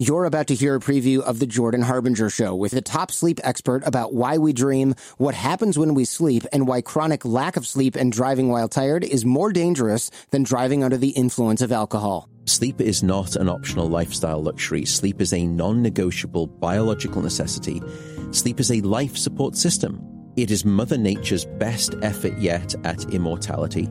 You're about to hear a preview of The Jordan Harbinger Show with the top sleep expert about why we dream, what happens when we sleep, and why chronic lack of sleep and driving while tired is more dangerous than driving under the influence of alcohol. Sleep is not an optional lifestyle luxury. Sleep is a non negotiable biological necessity. Sleep is a life support system. It is Mother Nature's best effort yet at immortality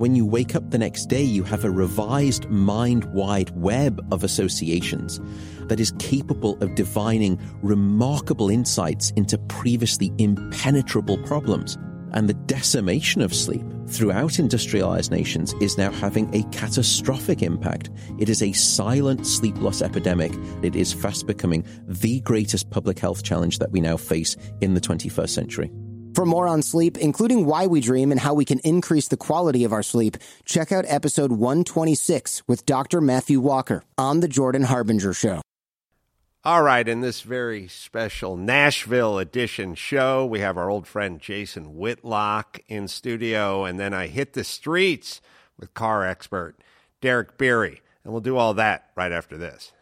when you wake up the next day, you have a revised mind wide web of associations that is capable of divining remarkable insights into previously impenetrable problems. And the decimation of sleep throughout industrialized nations is now having a catastrophic impact. It is a silent sleep loss epidemic. It is fast becoming the greatest public health challenge that we now face in the 21st century. For more on sleep, including why we dream and how we can increase the quality of our sleep, check out episode 126 with Dr. Matthew Walker on The Jordan Harbinger Show. All right, in this very special Nashville edition show, we have our old friend Jason Whitlock in studio, and then I hit the streets with car expert Derek Bieri. And we'll do all that right after this.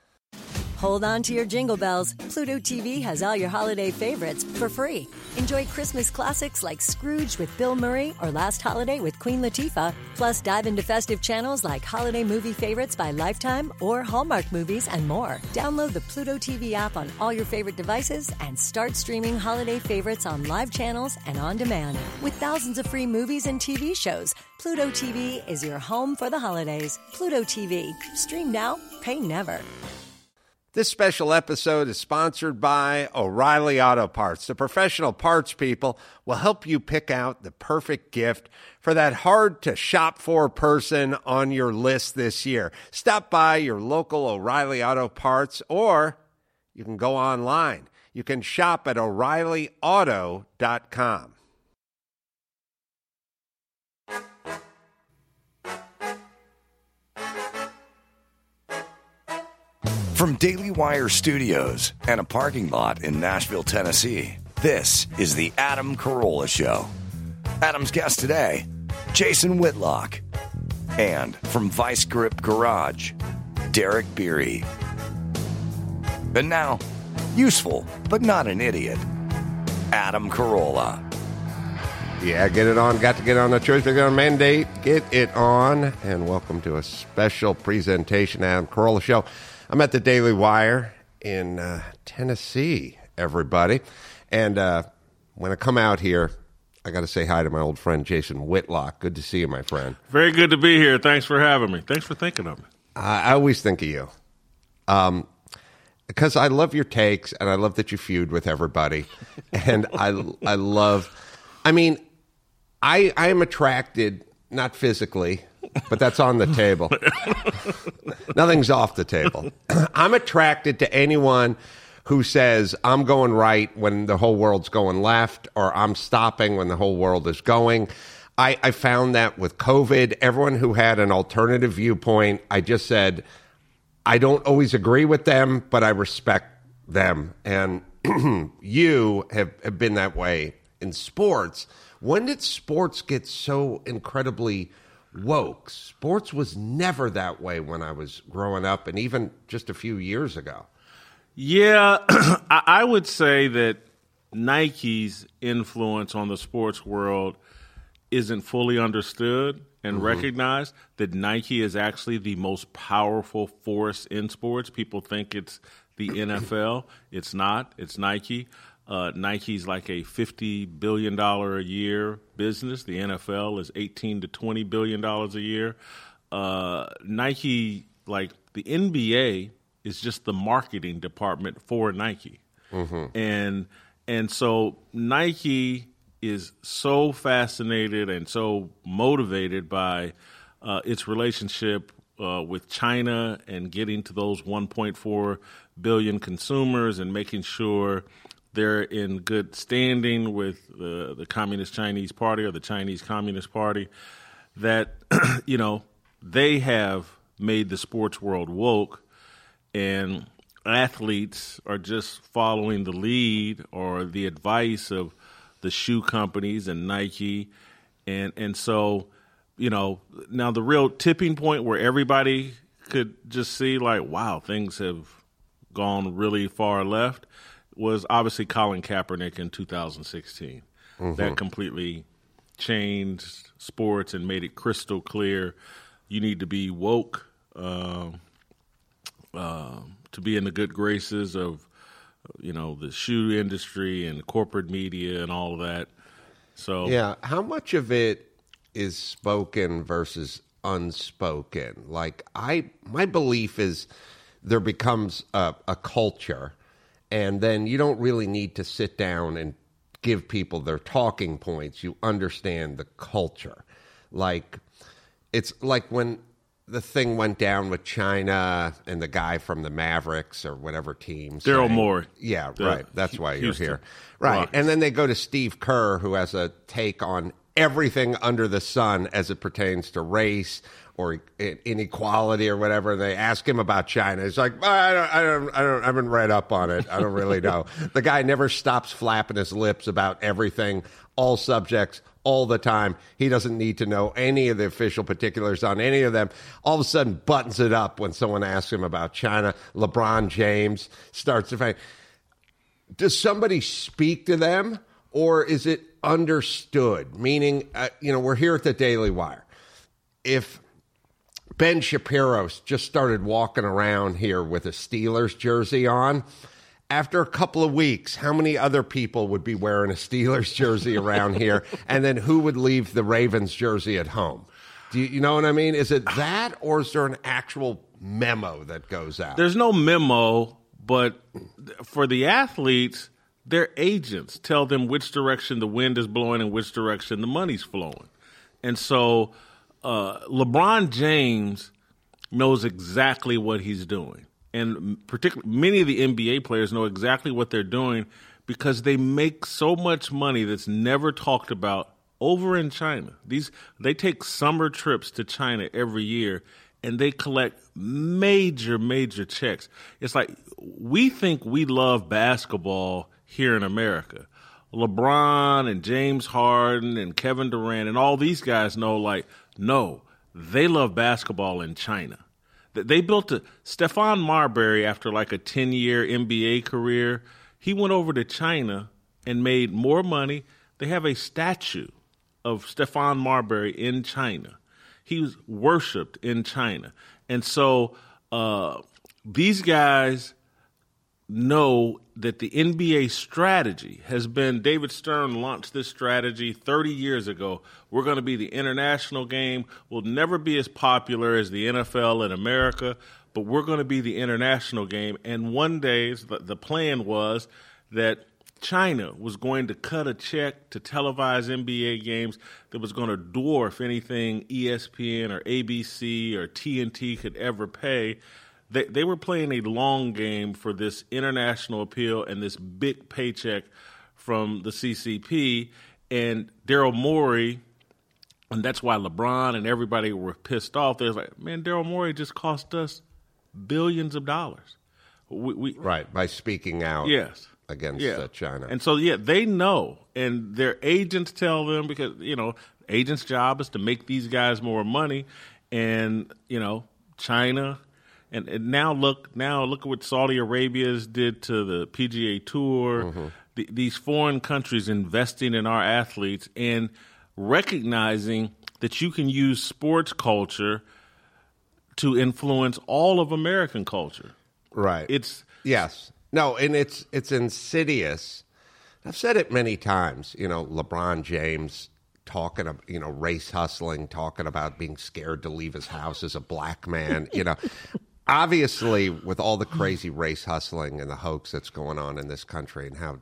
Hold on to your jingle bells. Pluto TV has all your holiday favorites for free. Enjoy Christmas classics like Scrooge with Bill Murray or Last Holiday with Queen Latifah. Plus, dive into festive channels like Holiday Movie Favorites by Lifetime or Hallmark Movies and more. Download the Pluto TV app on all your favorite devices and start streaming holiday favorites on live channels and on demand. With thousands of free movies and TV shows, Pluto TV is your home for the holidays. Pluto TV. Stream now, pay never. This special episode is sponsored by O'Reilly Auto Parts. The professional parts people will help you pick out the perfect gift for that hard to shop for person on your list this year. Stop by your local O'Reilly Auto Parts or you can go online. You can shop at o'reillyauto.com. From Daily Wire Studios and a parking lot in Nashville, Tennessee, this is the Adam Carolla Show. Adam's guest today, Jason Whitlock. And from Vice Grip Garage, Derek Bieri. And now, useful but not an idiot, Adam Carolla. Yeah, get it on. Got to get on the church. Going to mandate. Get it on. And welcome to a special presentation, Adam Carolla Show. I'm at the Daily Wire in uh, Tennessee, everybody. And uh, when I come out here, I got to say hi to my old friend Jason Whitlock. Good to see you, my friend. Very good to be here. Thanks for having me. Thanks for thinking of me. I, I always think of you. Um, because I love your takes and I love that you feud with everybody. and I, I love, I mean, I, I am attracted, not physically, but that's on the table. Nothing's off the table. I'm attracted to anyone who says, I'm going right when the whole world's going left, or I'm stopping when the whole world is going. I, I found that with COVID, everyone who had an alternative viewpoint, I just said, I don't always agree with them, but I respect them. And you have, have been that way in sports. When did sports get so incredibly woke. Sports was never that way when I was growing up, and even just a few years ago. Yeah, I would say that Nike's influence on the sports world isn't fully understood and mm-hmm. recognized. That Nike is actually the most powerful force in sports. People think it's the NFL. It's not. It's Nike. Uh, Nike's like a fifty billion dollar a year business. The NFL is eighteen to twenty billion dollars a year. Uh, Nike, like the NBA, is just the marketing department for Nike, mm-hmm. and and so Nike is so fascinated and so motivated by uh, its relationship uh, with China and getting to those 1.4 billion consumers and making sure they're in good standing with the, the Communist Chinese Party or the Chinese Communist Party, that, you know, they have made the sports world woke and athletes are just following the lead or the advice of the shoe companies and Nike. And, and so, you know, now the real tipping point where everybody could just see, like, wow, things have gone really far left was obviously Colin Kaepernick in 2016. That completely changed sports and made it crystal clear you need to be woke um uh, to be in the good graces of you know the shoe industry and corporate media and all of that. So Yeah, how much of it is spoken versus unspoken? Like I my belief is there becomes a, a culture and then you don't really need to sit down and give people their talking points. You understand the culture. Like it's like when the thing went down with China and the guy from the Mavericks or whatever team. Daryl Morey. Yeah, right. That's why you're here. Right. Rockets. And then they go to Steve Kerr, who has a take on everything under the sun as it pertains to race or inequality or whatever. They ask him about China. He's like, I don't, I don't, I don't, I haven't read up on it. I don't really know. the guy never stops flapping his lips about everything, all subjects, all the time. He doesn't need to know any of the official particulars on any of them. All of a sudden, buttons it up when someone asks him about China. LeBron James starts to fight does somebody speak to them or is it understood meaning uh, you know we're here at the daily wire. If ben shapiro just started walking around here with a steelers jersey on after a couple of weeks how many other people would be wearing a steelers jersey around here? And then who would leave the ravens jersey at home? Do you, you know what i mean? Is it that or is there an actual memo that goes out? There's no memo, but for the athletes, their agents tell them which direction the wind is blowing and which direction the money's flowing. And so uh, LeBron James knows exactly what he's doing. And particularly many of the NBA players know exactly what they're doing because they make so much money that's never talked about over in China. These they take summer trips to China every year and they collect major major checks. It's like we think we love basketball here in America. LeBron and James Harden and Kevin Durant and all these guys know like no, they love basketball in China. Th- They built a Stephon Marbury after like a 10 year NBA career. He went over to China and made more money. They have a statue of Stephon Marbury in China. He was worshipped in China. And so uh, these guys know that the NBA strategy has been David Stern launched this strategy 30 years ago. We're going to be the international game. We'll never be as popular as the NFL in America, but we're going to be the international game. And one day, the plan was that China was going to cut a check to televise NBA games that was going to dwarf anything ESPN or ABC or TNT could ever pay they they were playing a long game for this international appeal and this big paycheck from the CCP and Daryl Morey, and that's why LeBron and everybody were pissed off. They're like, man, Daryl Morey just cost us billions of dollars. We, we right by speaking out yes against yeah. uh, China. And so, yeah, they know, and their agents tell them because you know, agents' job is to make these guys more money, and you know, China, and, and now look, now look at what Saudi Arabia's did to the PGA Tour. Mm-hmm. The, these foreign countries investing in our athletes and recognizing that you can use sports culture to influence all of American culture. Right. It's yes. No, and it's it's insidious. I've said it many times. You know, LeBron James talking about you know race hustling, talking about being scared to leave his house as a black man. You know, obviously with all the crazy race hustling and the hoax that's going on in this country and how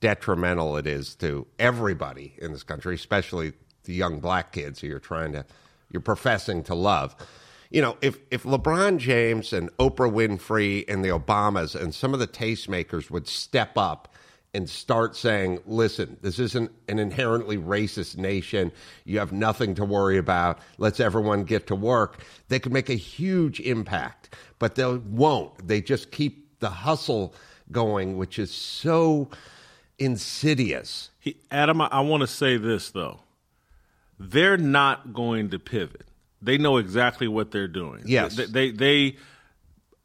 detrimental it is to everybody in this country, especially the young black kids who you're trying to you're professing to love. You know, if if LeBron James and Oprah Winfrey and the Obamas and some of the tastemakers would step up and start saying, listen, this isn't an inherently racist nation. You have nothing to worry about. Let's everyone get to work. They could make a huge impact, but they won't. They just keep the hustle going, which is so insidious. He, Adam, I, I want to say this though. They're not going to pivot. They know exactly what they're doing. Yes. They, they, they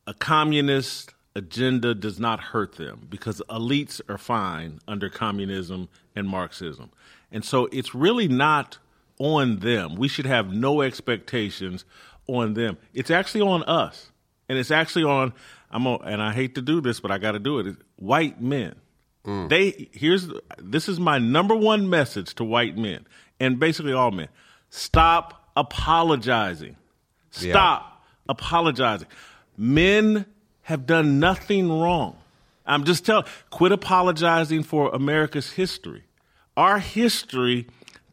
a communist agenda does not hurt them because elites are fine under communism and Marxism. And so it's really not on them. We should have no expectations on them. It's actually on us. And it's actually on I'm on, and I hate to do this, but I got to do it. White men. Mm. They here's this is my number one message to white men and basically all men. Stop apologizing. Stop yeah. apologizing. Men have done nothing wrong. I'm just telling, quit apologizing for America's history. Our history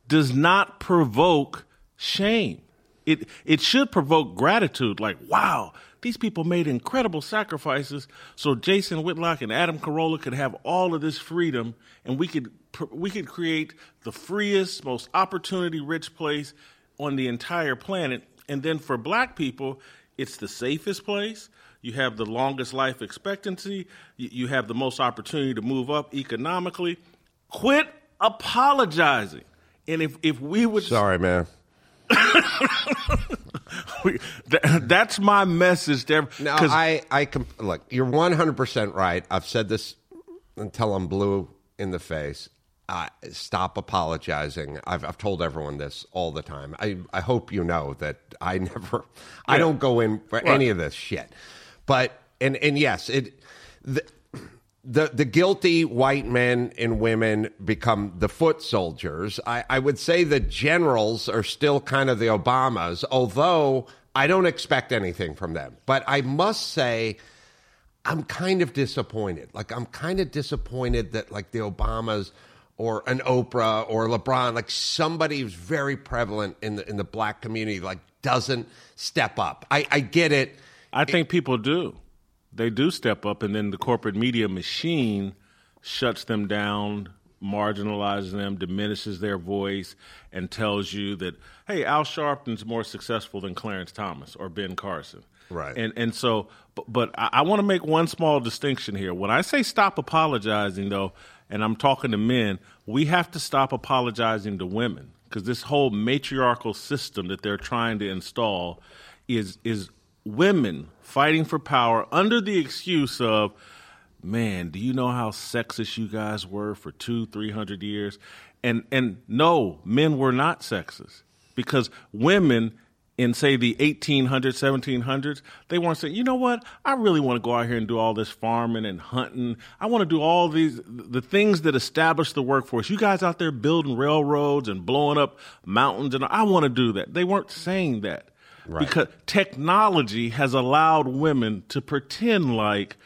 does not provoke shame. It, it should provoke gratitude, like, wow, these people made incredible sacrifices so Jason Whitlock and Adam Carolla could have all of this freedom and we could, we could create the freest, most opportunity rich place on the entire planet. And then for black people, it's the safest place. You have the longest life expectancy. You have the most opportunity to move up economically. Quit apologizing. And if, if we would. Sorry, man. we, that, that's my message there. No, I, I comp- look, you're 100% right. I've said this until I'm blue in the face. Uh, stop apologizing. I've, I've told everyone this all the time. I, I hope you know that I never, I don't go in for right. any of this shit. But and and yes, it the, the the guilty white men and women become the foot soldiers. I, I would say the generals are still kind of the Obamas, although I don't expect anything from them. But I must say. I'm kind of disappointed. Like I'm kind of disappointed that like the Obamas or an Oprah or LeBron, like somebody who's very prevalent in the in the black community, like doesn't step up. I, I get it. I think people do. They do step up, and then the corporate media machine shuts them down, marginalizes them, diminishes their voice, and tells you that, hey, Al Sharpton's more successful than Clarence Thomas or Ben Carson. Right. And and so, but, but I, I want to make one small distinction here. When I say stop apologizing, though, and I'm talking to men, we have to stop apologizing to women because this whole matriarchal system that they're trying to install is is women fighting for power under the excuse of man do you know how sexist you guys were for two three hundred years? And and no men were not sexist because women in say the 1800s 1700s they weren't saying you know what? I really want to go out here and do all this farming and hunting. I want to do all these the things that establish the workforce. You guys out there building railroads and blowing up mountains and i want to do that. They weren't saying that right. because technology has allowed women to pretend like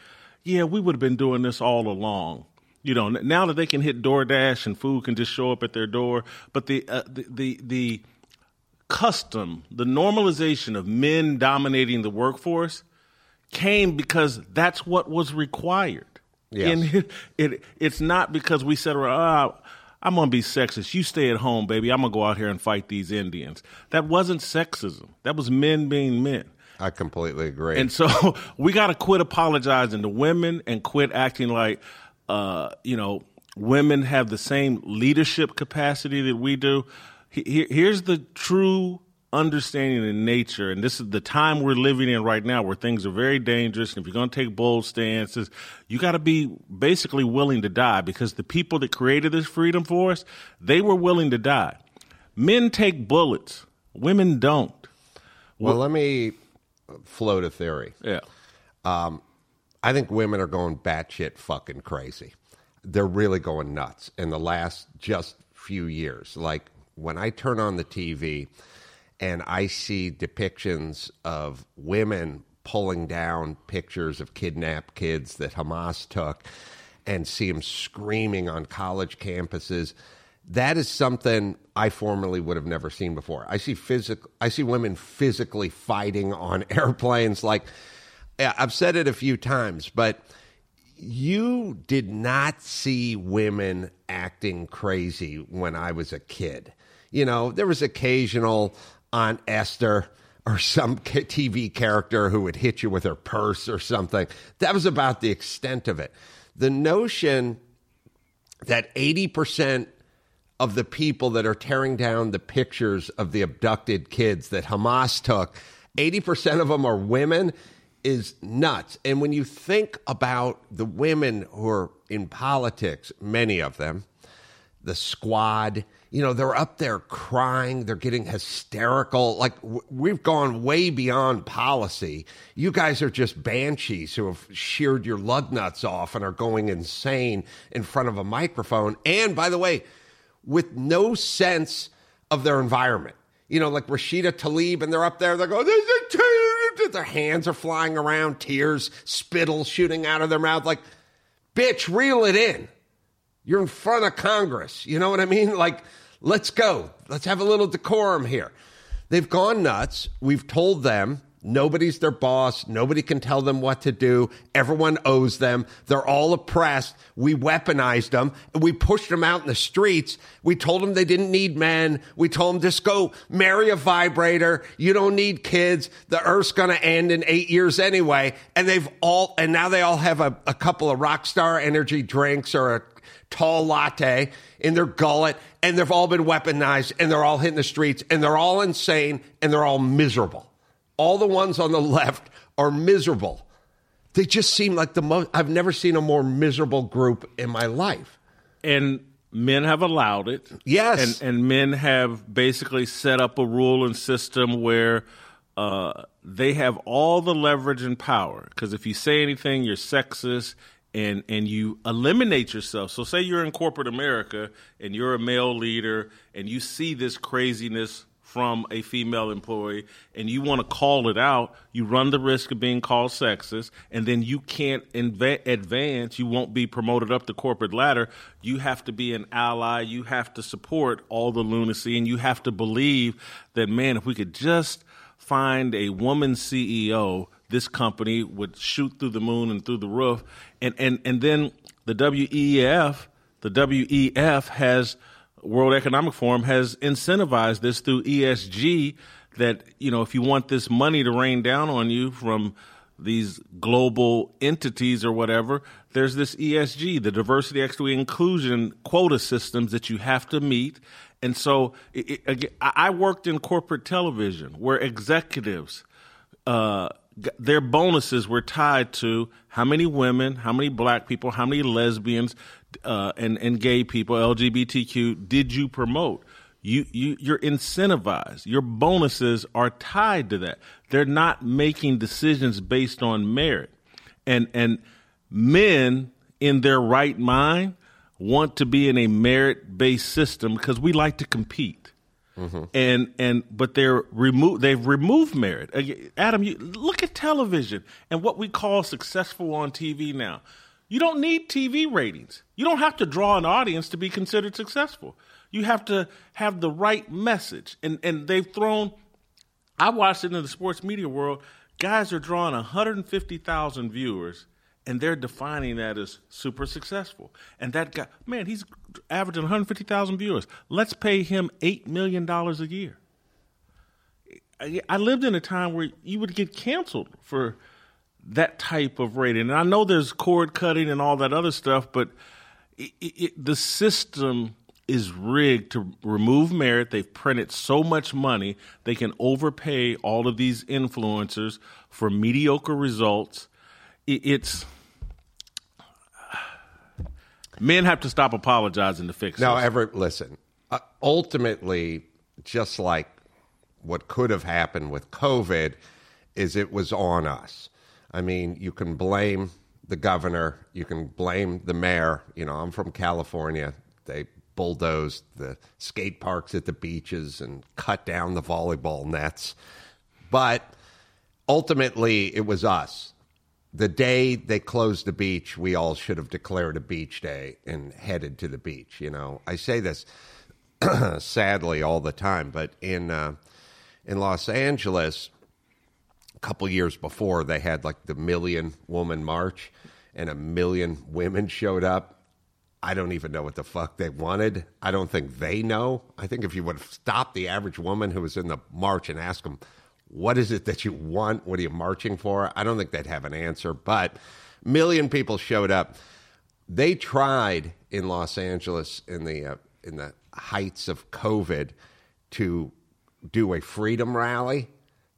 yeah we would have been doing this all along you know now that they can hit DoorDash and food can just show up at their door but the uh, the, the the custom, the normalization of men dominating the workforce came because that's what was required. Yes. And it, it, it's not because we said, oh, I'm going to be sexist. You stay at home, baby. I'm going to go out here and fight these Indians. That wasn't sexism. That was men being men. I completely agree. And so we got to quit apologizing to women and quit acting like, uh, you know, women have the same leadership capacity that we do here's the true understanding in nature, and this is the time we're living in right now where things are very dangerous. And if you're going to take bold stances, you got to be basically willing to die because the people that created this freedom for us, they were willing to die. Men take bullets, women don't. Well, well let me float a theory. Yeah. Um, I think women are going batshit fucking crazy. They're really going nuts in the last just few years. Like when I turn on the TV and I see depictions of women pulling down pictures of kidnapped kids that Hamas took and see them screaming on college campuses, that is something I formerly would have never seen before. I see physical I see women physically fighting on airplanes like I've said it a few times, but you did not see women acting crazy when I was a kid. You know, there was occasional Aunt Esther or some TV character who would hit you with her purse or something. That was about the extent of it. The notion that 80% of the people that are tearing down the pictures of the abducted kids that Hamas took, 80% of them are women is nuts. And when you think about the women who are in politics, many of them, the squad, you know, they're up there crying, they're getting hysterical. Like w- we've gone way beyond policy. You guys are just banshees who have sheared your lug nuts off and are going insane in front of a microphone. And by the way, with no sense of their environment. You know, like Rashida Tlaib, and they're up there, they're going, their hands are flying around, tears, spittle shooting out of their mouth. Like, bitch, reel it in. You're in front of Congress. You know what I mean? Like, let's go. Let's have a little decorum here. They've gone nuts. We've told them Nobody's their boss. Nobody can tell them what to do. Everyone owes them. They're all oppressed. We weaponized them. We pushed them out in the streets. We told them they didn't need men. We told them just go marry a vibrator. You don't need kids. The earth's going to end in eight years anyway. And they've all, and now they all have a, a couple of Rockstar energy drinks or a tall latte in their gullet and they've all been weaponized and they're all hitting the streets and they're all insane and they're all miserable all the ones on the left are miserable. They just seem like the most, I've never seen a more miserable group in my life. And men have allowed it. Yes. And, and men have basically set up a rule and system where uh, they have all the leverage and power. Because if you say anything, you're sexist and, and you eliminate yourself. So, say you're in corporate America and you're a male leader and you see this craziness from a female employee and you want to call it out, you run the risk of being called sexist, and then you can't inv- advance. You won't be promoted up the corporate ladder. You have to be an ally. You have to support all the lunacy, and you have to believe that, man, if we could just find a woman CEO, this company would shoot through the moon and through the roof. And, and, and then the WEF, the WEF has – World Economic Forum has incentivized this through ESG that, you know, if you want this money to rain down on you from these global entities or whatever, there's this ESG, the diversity, equity, inclusion quota systems that you have to meet. And so it, it, I worked in corporate television where executives, uh, their bonuses were tied to how many women, how many black people, how many lesbians, uh, and and gay people, LGBTQ, did you promote? You you you're incentivized. Your bonuses are tied to that. They're not making decisions based on merit, and and men in their right mind want to be in a merit based system because we like to compete. Mm-hmm. And and but they're remove they've removed merit. Adam, you look at television and what we call successful on TV now. You don't need TV ratings. You don't have to draw an audience to be considered successful. You have to have the right message. And and they've thrown I watched it in the sports media world. Guys are drawing 150,000 viewers and they're defining that as super successful. And that guy, man, he's averaging 150,000 viewers. Let's pay him $8 million a year. I lived in a time where you would get canceled for that type of rating. And I know there's cord cutting and all that other stuff, but it, it, the system is rigged to remove merit. They've printed so much money, they can overpay all of these influencers for mediocre results. It, it's men have to stop apologizing to fix now, this. Everett, listen. Uh, ultimately, just like what could have happened with COVID, is it was on us. I mean, you can blame the governor, you can blame the mayor. You know, I'm from California. They bulldozed the skate parks at the beaches and cut down the volleyball nets. But ultimately, it was us. The day they closed the beach, we all should have declared a beach day and headed to the beach. You know, I say this sadly all the time, but in uh, in Los Angeles, a couple years before, they had like the Million Woman March, and a million women showed up. I don't even know what the fuck they wanted. I don't think they know. I think if you would have stopped the average woman who was in the march and asked them, what is it that you want? What are you marching for? I don't think they'd have an answer. But million people showed up. They tried in Los Angeles in the uh, in the heights of COVID to do a freedom rally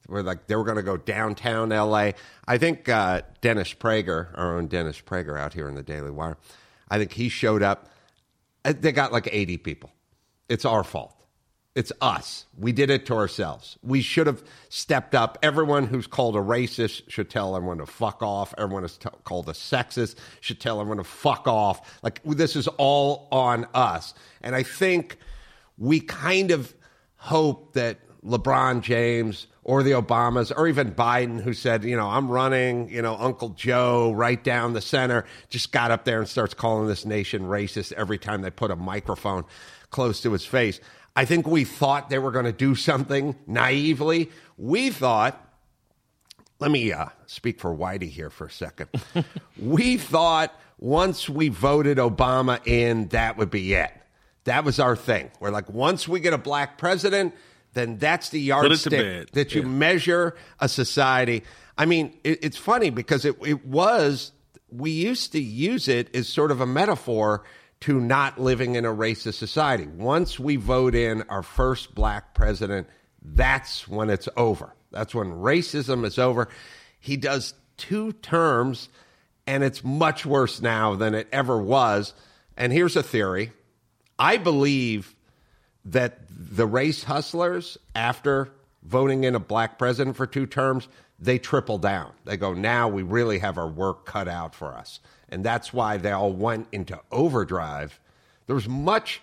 Where like they were going to go downtown L.A. I think uh, Dennis Prager, our own Dennis Prager, out here in the Daily Wire, I think he showed up. Uh, They got like eighty people. It's our fault. It's us. We did it to ourselves. We should have stepped up. Everyone who's called a racist should tell everyone to fuck off. Everyone who's t- called a sexist should tell everyone to fuck off. Like, this is all on us. And I think we kind of hope that LeBron James or the Obamas or even Biden, who said, you know, I'm running, you know, Uncle Joe right down the center, just got up there and starts calling this nation racist every time they put a microphone close to his face. I think we thought they were going to do something naively. We thought, let me uh, speak for Whitey here for a second. we thought once we voted Obama in, that would be it. That was our thing. We're like, once we get a black president, then that's the Put it to yardstick that you Yeah. measure a society. I mean, it, it's funny because it, it was, we used to use it as sort of a metaphor to not living in a racist society. Once we vote in our first black president, that's when it's over. That's when racism is over. He does two terms, and it's much worse now than it ever was. And here's a theory I believe that the race hustlers, after voting in a black president for two terms, they triple down. They go, now we really have our work cut out for us. And that's why they all went into overdrive. There was much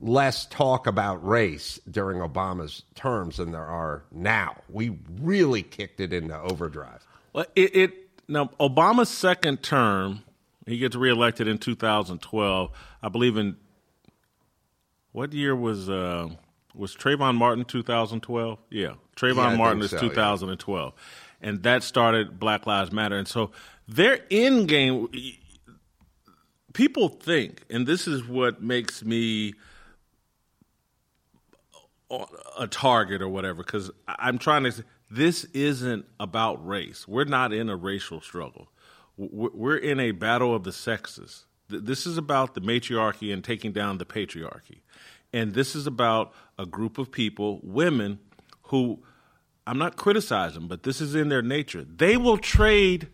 less talk about race during Obama's terms than there are now. We really kicked it into overdrive. Well, it, it now Obama's second term, he gets reelected in 2012. I believe in what year was uh, was Trayvon Martin 2012? Yeah, Trayvon Yeah, Martin is so, yeah. 2012, and that started Black Lives Matter. And so their end game, people think, and this is what makes me a target or whatever because I'm trying to. This isn't about race. We're not in a racial struggle. We're we're in a battle of the sexes. This is about the matriarchy and taking down the patriarchy, and this is about a group of people, women, who I'm not criticizing, but this is in their nature. They will trade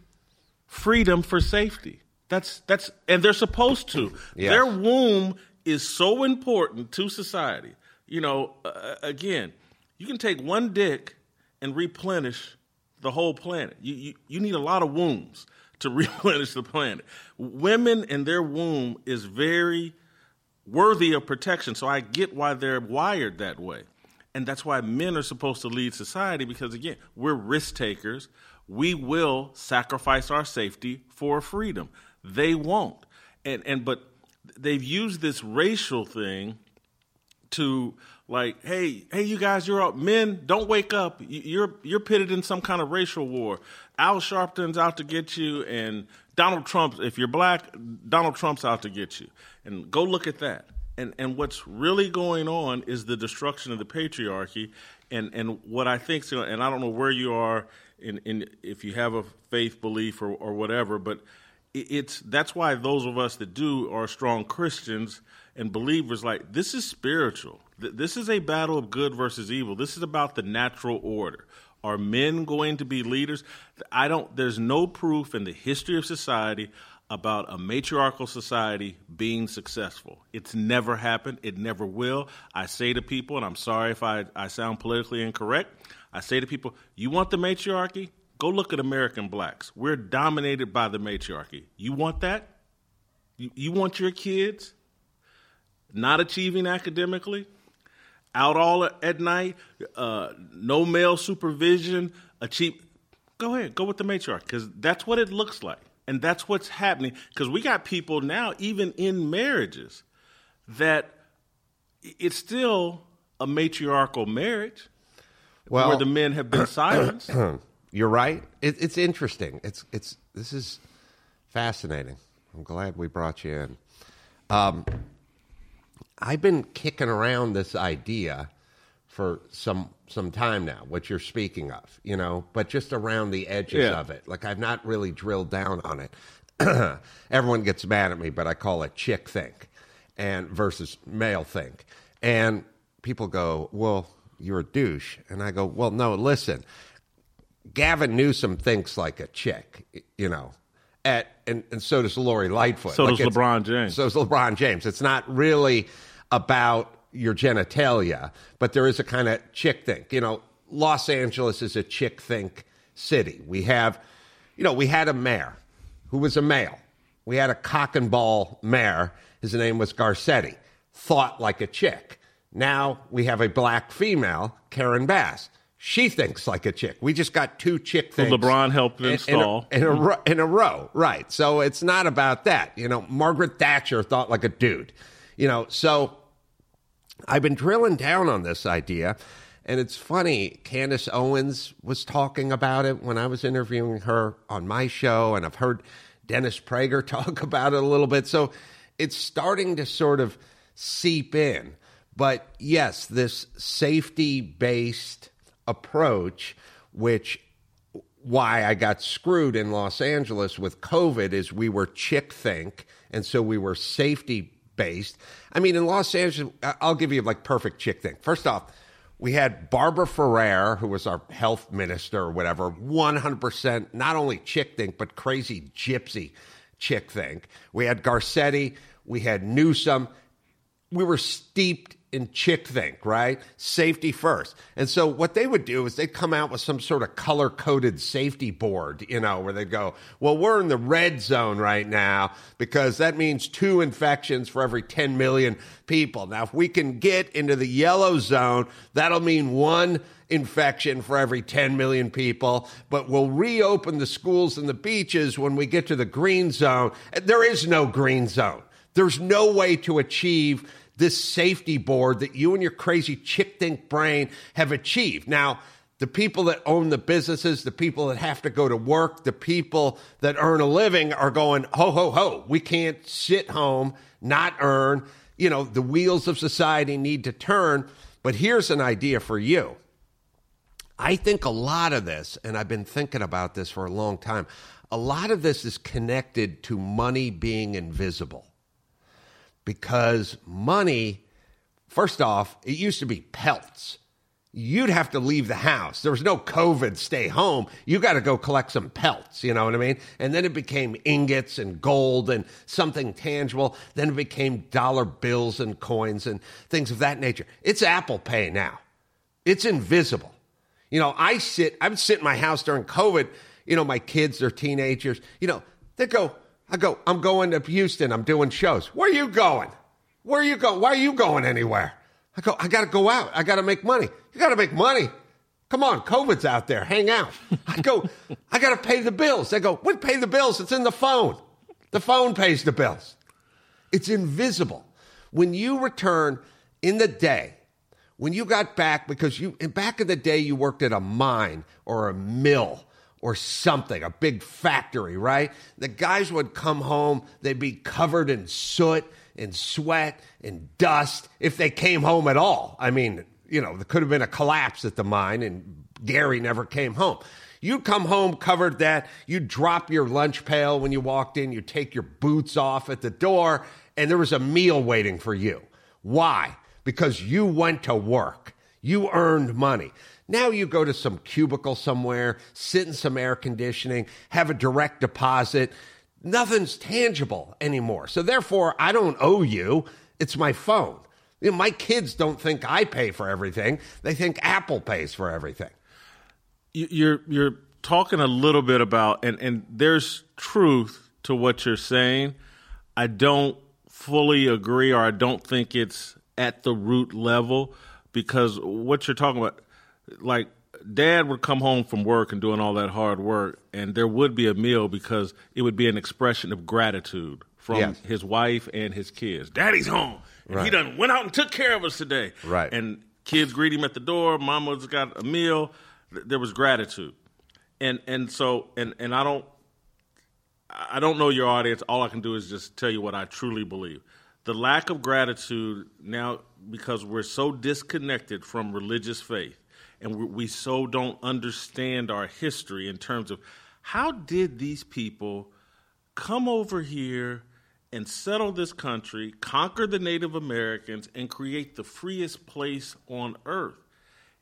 freedom for safety. That's that's and they're supposed to. Yes. Their womb is so important to society. You know, uh, again, you can take one dick and replenish the whole planet. You, you you need a lot of wombs to replenish the planet. Women and their womb is very worthy of protection. So I get why they're wired that way. And that's why men are supposed to lead society because, again, we're risk takers. We will sacrifice our safety for freedom. They won't. And, and but they've used this racial thing to like, hey, hey, you guys, you're up. Men, don't wake up. You- You're you're pitted in some kind of racial war. Al Sharpton's out to get you, and Donald Trump. If you're black, Donald Trump's out to get you. And go look at that. And and what's really going on is the destruction of the patriarchy. And and what I think, and I don't know where you are in, in if you have a faith belief or, or whatever, but it's that's why those of us that do are strong Christians and believers. Like this is spiritual. This is a battle of good versus evil. This is about the natural order. Are men going to be leaders? I don't. There's no proof in the history of society about a matriarchal society being successful. It's never happened. It never will. I say to people, and I'm sorry if I, I sound politically incorrect. I say to people, you want the matriarchy? Go look at American blacks. We're dominated by the matriarchy. You want that? You, you want your kids not achieving academically, out all at night, uh, no male supervision, achieve. Go ahead, go with the matriarch because that's what it looks like, and that's what's happening. Because we got people now, even in marriages, that it's still a matriarchal marriage Well, where the men have been silenced. You're right. It, it's interesting. It's it's this is fascinating. I'm glad we brought you in. Um, I've been kicking around this idea for some some time now. What you're speaking of, you know, but just around the edges Yeah. of it. Like I've not really drilled down on it. Everyone gets mad at me, but I call it chick think and versus male think. And people go, "Well, you're a douche," and I go, "Well, no. Listen, Gavin Newsom thinks like a chick, you know. At and, and so does Lori Lightfoot. So Like does LeBron James. So does LeBron James. It's not really about your genitalia, but there is a kind of chick think. You know, Los Angeles is a chick think city. We have, you know, we had a mayor who was a male. We had a cock and ball mayor. His name was Garcetti. Thought like a chick. Now we have a black female, Karen Bass. She thinks like a chick. We just got two chick things. LeBron helped in- in a- install. in a, ro- in a row, right? So it's not about that. You know, Margaret Thatcher thought like a dude. You know, so I've been drilling down on this idea, and it's funny. Candace Owens was talking about it when I was interviewing her on my show, and I've heard Dennis Prager talk about it a little bit. So it's starting to sort of seep in. But yes, this safety based approach, which why I got screwed in Los Angeles with COVID is we were chick think, and so we were safety based. I mean, in Los Angeles, I'll give you like perfect chick think. First off, we had Barbara Ferrer, who was our health minister or whatever, 100% not only chick think, but crazy gypsy chick think. We had Garcetti, we had Newsom, we were steeped in chick think, right? Safety first. And so what they would do is they'd come out with some sort of color coded safety board, you know, where they'd go, well, we're in the red zone right now because that means two infections for every 10 million people. Now, if we can get into the yellow zone, that'll mean one infection for every 10 million people, but we'll reopen the schools and the beaches when we get to the green zone. There is no green zone. There's no way to achieve this safety board that you and your crazy chick think brain have achieved. Now, the people that own the businesses, the people that have to go to work, the people that earn a living are going, ho, ho, ho, we can't sit home, not earn. You know, the wheels of society need to turn. But here's an idea for you. I think a lot of this, and I've been thinking about this for a long time, a lot of this is connected to money being invisible because money, first off, it used to be pelts. You'd have to leave the house. There was no COVID, stay home. You got to go collect some pelts, you know what I mean? And then it became ingots and gold and something tangible. Then it became dollar bills and coins and things of that nature. It's Apple Pay now, it's invisible. You know, I sit, I would sit in my house during COVID. You know, my kids, they're teenagers. You know, they go, I go, I'm going to Houston. I'm doing shows. Where are you going? Where are you going? Why are you going anywhere? I go, I got to go out. I got to make money. You got to make money. Come on, COVID's out there. Hang out. I go, I got to pay the bills. They go, we pay the bills? It's in the phone. The phone pays the bills. It's invisible. When you return in the day, when you got back, because you, back in the day, you worked at a mine or a mill or something, a big factory, right? The guys would come home, they'd be covered in soot and sweat and dust if they came home at all. I mean, you know, there could have been a collapse at the mine and Gary never came home. You'd come home covered that, you'd drop your lunch pail when you walked in, you'd take your boots off at the door, and there was a meal waiting for you. Why? Because you went to work. You earned money. Now you go to some cubicle somewhere, sit in some air conditioning, have a direct deposit. Nothing's tangible anymore. So therefore, I don't owe you. It's my phone. You know, my kids don't think I pay for everything. They think Apple pays for everything. You- You're you're talking a little bit about and and there's truth to what you're saying. I don't fully agree or I don't think it's at the root level because what you're talking about like dad would come home from work and doing all that hard work and there would be a meal because it would be an expression of gratitude from Yes. his wife and his kids. Daddy's home. And he done went out and took care of us today. Right. And kids greet him at the door. Mama's got a meal. There was gratitude, and and so and and I don't I don't know your audience. All I can do is just tell you what I truly believe. The lack of gratitude now because we're so disconnected from religious faith and we, we so don't understand our history in terms of how did these people come over here and settle this country, conquer the Native Americans, and create the freest place on earth.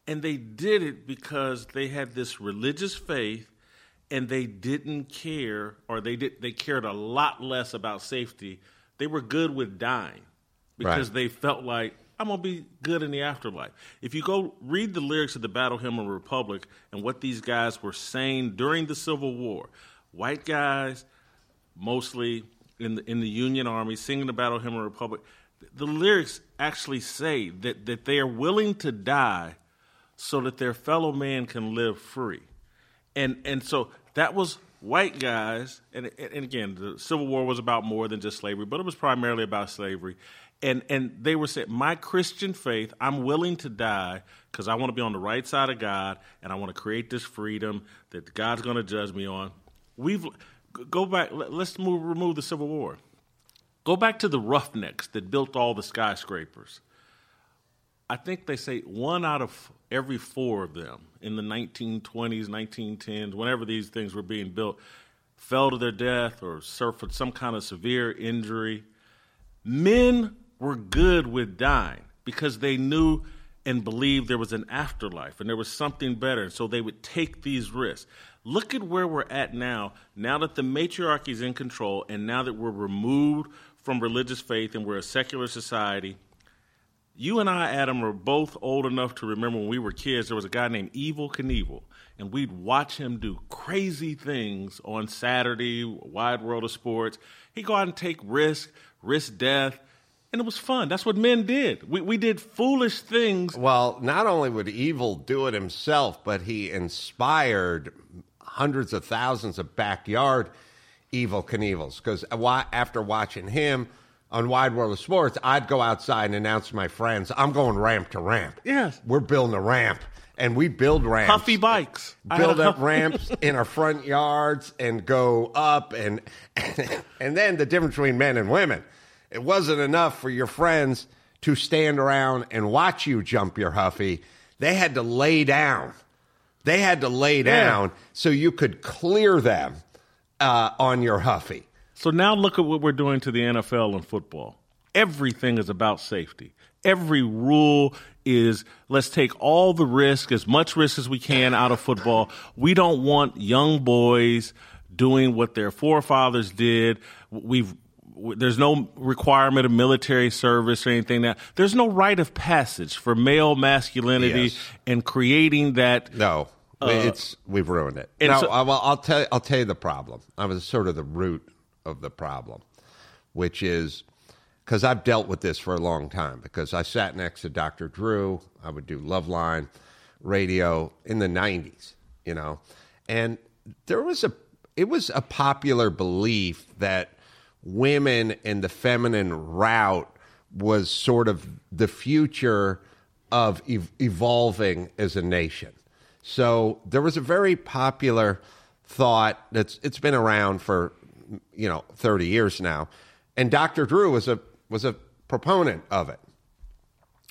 And they did it because they had this religious faith and they didn't care or they did they cared a lot less about safety. They were good with dying because Right. they felt like I'm gonna be good in the afterlife. If you go read the lyrics of the Battle Hymn of the Republic and what these guys were saying during the Civil War, white guys, mostly in the in the Union Army, singing the Battle Hymn of the Republic, the lyrics actually say that that they are willing to die so that their fellow man can live free. And and so that was white guys, and and again, the Civil War was about more than just slavery, but it was primarily about slavery. And and they were saying, my Christian faith, I'm willing to die because I want to be on the right side of God, and I want to create this freedom that God's going to judge me on. We've go back. let- Let's move remove the Civil War. Go back to the roughnecks that built all the skyscrapers. I think they say one out of every four of them in the 1920s, 1910s, whenever these things were being built, fell to their death or suffered some kind of severe injury. Men were good with dying because they knew and believed there was an afterlife and there was something better. And So they would take these risks. Look at where we're at now, now that the matriarchy is in control and now that we're removed from religious faith and we're a secular society. You and I, Adam, are both old enough to remember when we were kids, there was a guy named Evel Knievel, and we'd watch him do crazy things on Saturday, Wide World of Sports. He'd go out and take risks, risk death, and it was fun. That's what men did. We, we did foolish things. Well, not only would Evel do it himself, but he inspired hundreds of thousands of backyard Evel Knievels. Because after watching him on Wide World of Sports, I'd go outside and announce to my friends, I'm going ramp to ramp. Yes. We're building a ramp. And we build ramps. Huffy bikes. Build up ramps in our front yards and go up and and then the difference between men and women it wasn't enough for your friends to stand around and watch you jump your huffy they had to lay down they had to lay down so you could clear them uh, on your huffy So now look at what we're doing to the NFL and football. Everything is about safety. Every rule is let's take all the risk, as much risk as we can out of football. We don't want young boys doing what their forefathers did. We've there's no requirement of military service or anything that there's no rite of passage for male masculinity Yes. and creating that no uh, it's we've ruined it and so- I- well, i'll tell you i'll tell you the problem i was sort of the root of the problem which is because I've dealt with this for a long time. Because I sat next to Dr. Drew, I would do Loveline radio in the '90s, you know, and there was a it was a popular belief that women and the feminine route was sort of the future of ev- evolving as a nation. So there was a very popular thought that's it's been around for you know 30 years now and Dr. Drew was a was a proponent of it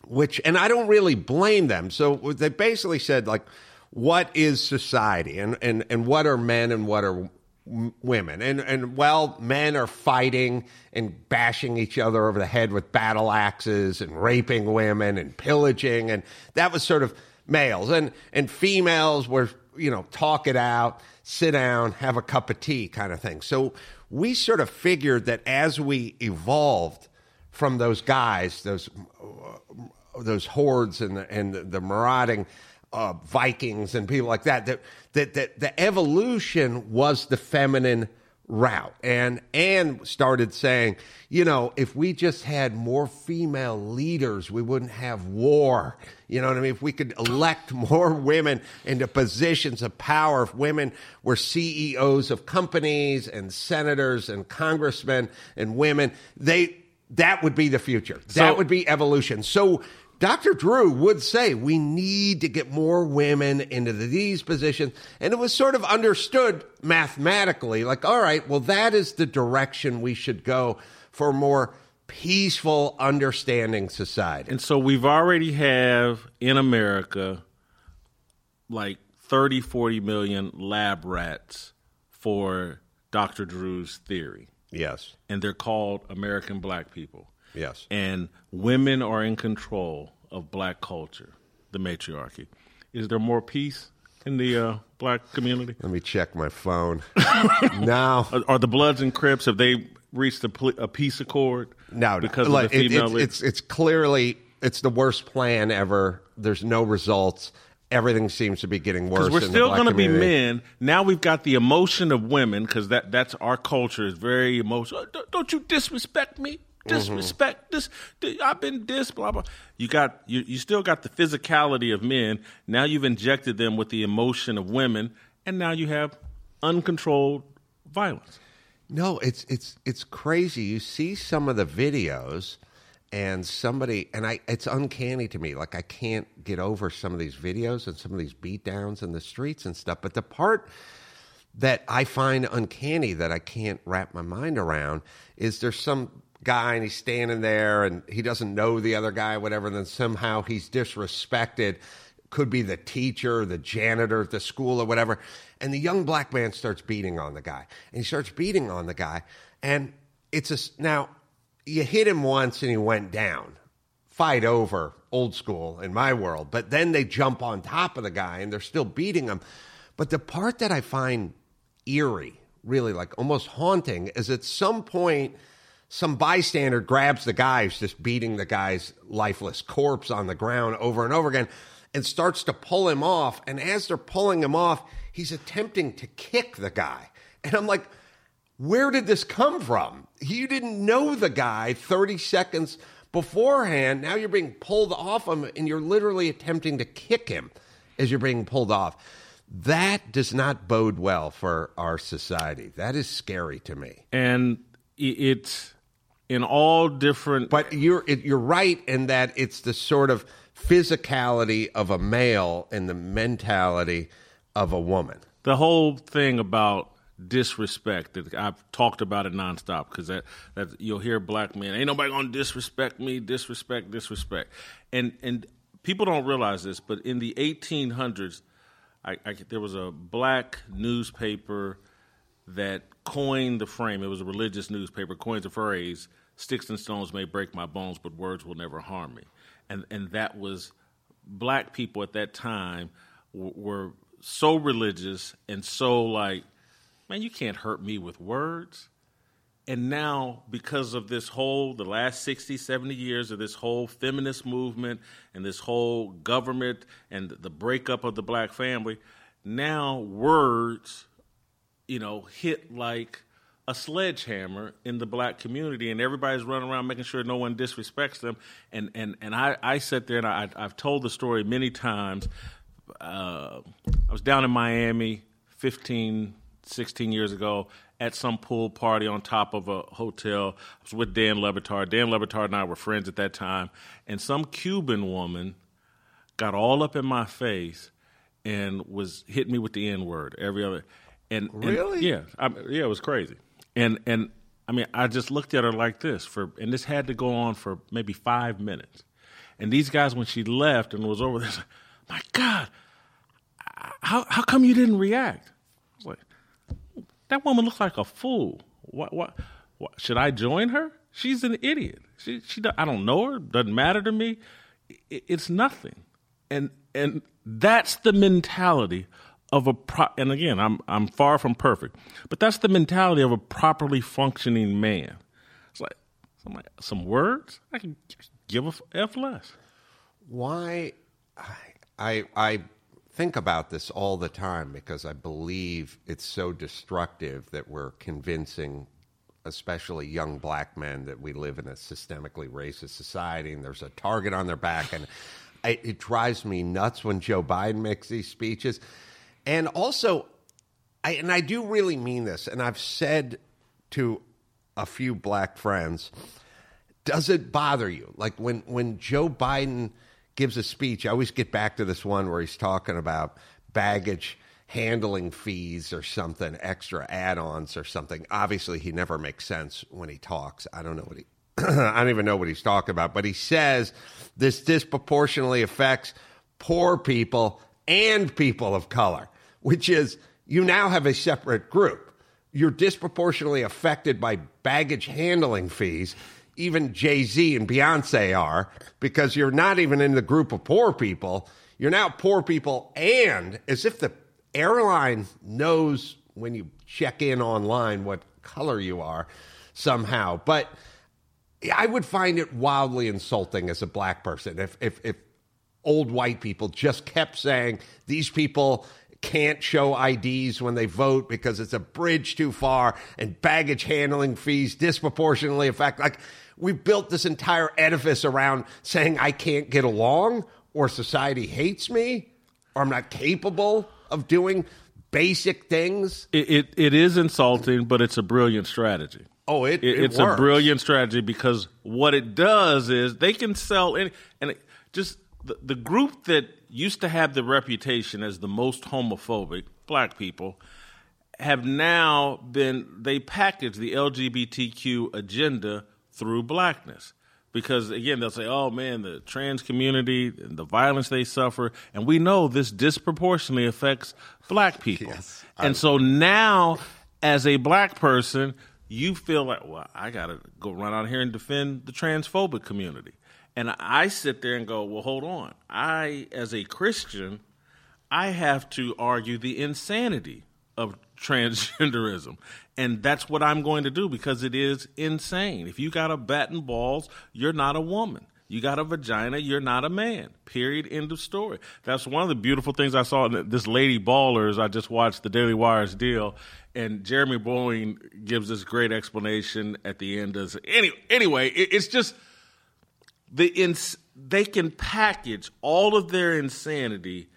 which and I don't really blame them so they basically said like what is society and and and what are men and what are women. And and well men are fighting and bashing each other over the head with battle axes and raping women and pillaging and that was sort of males. And and females were you know talk it out sit down have a cup of tea kind of thing. So we sort of figured that as we evolved from those guys those uh, those hordes and the, and the marauding uh, Vikings and people like that, that that that the evolution was the feminine route, and and started saying, you know, if we just had more female leaders, we wouldn't have war. You know what I mean? If we could elect more women into positions of power, if women were CEOs of companies and senators and congressmen and women, they that would be the future. that would be evolution. So Dr. Drew would say we need to get more women into these positions. And it was sort of understood mathematically like, all right, well, that is the direction we should go for more peaceful, understanding society. And so we've already have in America like 30, 40 million lab rats for Dr. Drew's theory. Yes. And they're called American black people. Yes. And women are in control of black culture. the matriarchy. Is there more peace in the uh, black community? Let me check my phone. now, Are, are, the Bloods and Crips have they reached a, a peace accord? No, because no. of the female. It, it's, it's it's clearly it's the worst plan ever. There's no results. Everything seems to be getting worse. Because we're still going to be men. Now we've got the emotion of women because that that's our culture is very emotional. Don't you disrespect me? Disrespect this i've been this blah blah. You got you, you still got the physicality of men. Now you've injected them with the emotion of women and now you have uncontrolled violence. No it's it's it's crazy. You see some of the videos and somebody and i it's uncanny to me. Like i can't get over some of these videos and some of these beatdowns in the streets and stuff. But the part that i find uncanny that i can't wrap my mind around is there's some guy and he's standing there and he doesn't know the other guy, whatever, and then somehow he's disrespected. Could be the teacher, the janitor at the school, or whatever. And the young black man starts beating on the guy. And he starts beating on the guy. And it's a now you hit him once and he went down. Fight over, old school in my world. But then they jump on top of the guy and they're still beating him. But the part that I find eerie, really like almost haunting, is at some point some bystander grabs the guy who's just beating the guy's lifeless corpse on the ground over and over again and starts to pull him off. And as they're pulling him off, he's attempting to kick the guy. And I'm like, where did this come from? You didn't know the guy 30 seconds beforehand. Now you're being pulled off him and you're literally attempting to kick him as you're being pulled off. That does not bode well for our society. That is scary to me. And it's in all different. But you're you're right in that it's the sort of physicality of a male and the mentality of a woman. The whole thing about disrespect that I've talked about it nonstop because that, that you'll hear black men ain't nobody gonna disrespect me, disrespect, disrespect, and and people don't realize this, but in the 1800s, I, I, there was a black newspaper that coined the frame. It was a religious newspaper, coined the phrase sticks and stones may break my bones, but words will never harm me. And and that was black people at that time w- were so religious and so like, man, you can't hurt me with words. And now, because of this whole, the last 60, 70 years of this whole feminist movement and this whole government and the breakup of the black family, now words, you know, hit like a sledgehammer in the black community, and everybody's running around making sure no one disrespects them. And and and I, I sit there and I, I've told the story many times. Uh, I was down in Miami 15, 16 years ago at some pool party on top of a hotel. I was with Dan Le Batard. Dan Le Batard and I were friends at that time, and some Cuban woman got all up in my face and was hitting me with the N word every other. And, really? And, yeah, I, yeah, it was crazy. And and I mean, I just looked at her like this for, and this had to go on for maybe five minutes. And these guys, when she left and was over there, like, my God, how how come you didn't react? I was like, that woman looks like a fool. What what, what should I join her? She's an idiot. She she I don't know her. Doesn't matter to me. It, it's nothing. And and that's the mentality of a pro- and again, I'm I'm far from perfect, but that's the mentality of a properly functioning man. It's like, some, like, some words I can give a f less. Why? I, I think about this all the time because I believe it's so destructive that we're convincing especially young black men that we live in a systemically racist society and there's a target on their back and I, it drives me nuts when Joe Biden makes these speeches and also, I, and I do really mean this, and I've said to a few black friends, does it bother you? Like when, when Joe Biden gives a speech, I always get back to this one where he's talking about baggage handling fees or something, extra add ons or something. Obviously, he never makes sense when he talks. I don't know what he. I don't even know what he's talking about, but he says this disproportionately affects poor people and people of color which is you now have a separate group. You're disproportionately affected by baggage handling fees. Even Jay Z and Beyonce are, because you're not even in the group of poor people. You're now poor people, and as if the airline knows when you check in online what color you are somehow. But I would find it wildly insulting as a black person if, if, if old white people just kept saying these people can't show IDs when they vote because it's a bridge too far and baggage handling fees disproportionately affect. Like we built this entire edifice around saying I can't get along or society hates me or I'm not capable of doing basic things. It, it, it is insulting, but it's a brilliant strategy. Oh, it, it it's works. a brilliant strategy because what it does is they can sell any and just the, the group that used to have the reputation as the most homophobic, black people, have now been they package the LGBTQ agenda through blackness. Because again they'll say oh man the trans community and the violence they suffer. And we know this disproportionately affects black people. Yes. and so now as a black person you feel like well i gotta go run out here and defend the transphobic community and i sit there and go well hold on i as a christian i have to argue the insanity of transgenderism. And that's what I'm going to do because it is insane. If you got a bat and balls, you're not a woman. You got a vagina, you're not a man. Period. End of story. That's one of the beautiful things I saw in this Lady Ballers. I just watched the Daily Wire's deal, and Jeremy Boreing gives this great explanation at the end. As any, anyway, it's just the ins- they can package all of their insanity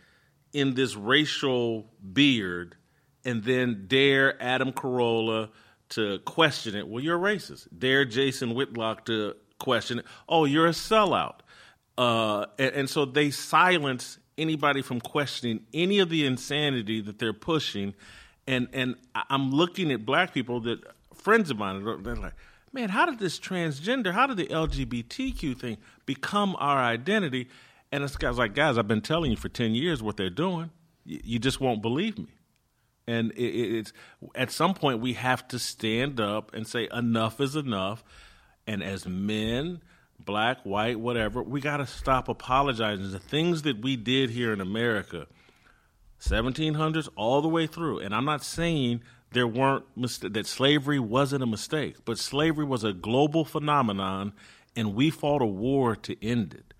in this racial beard and then dare Adam Carolla to question it. Well, you're racist. Dare Jason Whitlock to question it. Oh, you're a sellout. Uh, and, and so they silence anybody from questioning any of the insanity that they're pushing. And and I'm looking at black people that friends of mine, they're like, man, how did this transgender, how did the LGBTQ thing become our identity? And this guy's like, guys, I've been telling you for 10 years what they're doing. You, you just won't believe me. And it, it- it's at some point we have to stand up and say enough is enough. And as men, black, white, whatever, we got to stop apologizing. The things that we did here in America, 1700s all the way through. And I'm not saying there weren't that slavery wasn't a mistake, but slavery was a global phenomenon, and we fought a war to end it.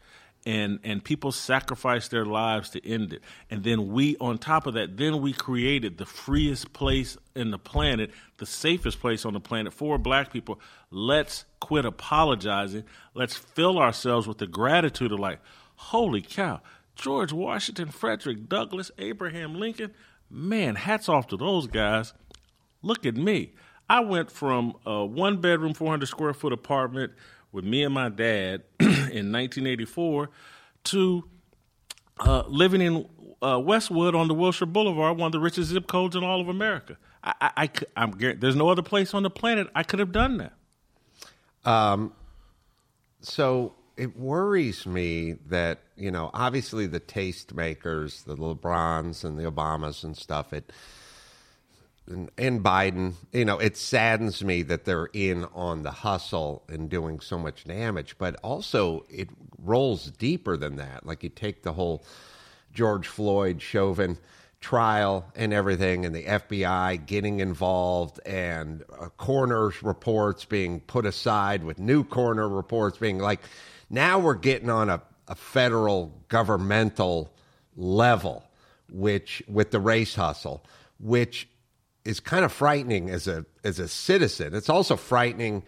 And and people sacrificed their lives to end it. And then we, on top of that, then we created the freest place in the planet, the safest place on the planet for black people. Let's quit apologizing. Let's fill ourselves with the gratitude of like, holy cow, George Washington, Frederick Douglass, Abraham Lincoln. Man, hats off to those guys. Look at me. I went from a one bedroom, 400 square foot apartment with me and my dad in 1984 to uh, living in uh, Westwood on the Wilshire Boulevard, one of the richest zip codes in all of America. I, I'm, there's no other place on the planet I could have done that. Um, so it worries me that you know obviously the tastemakers, the lebrons and the obamas and stuff it and, and biden you know it saddens me that they're in on the hustle and doing so much damage but also it rolls deeper than that. Like you take the whole george floyd chauvin trial and everything and the fbi getting involved and uh, coroner's reports being put aside with new coroner reports being like now we're getting on a, a federal governmental level which with the race hustle which is kind of frightening as a as a citizen it's also frightening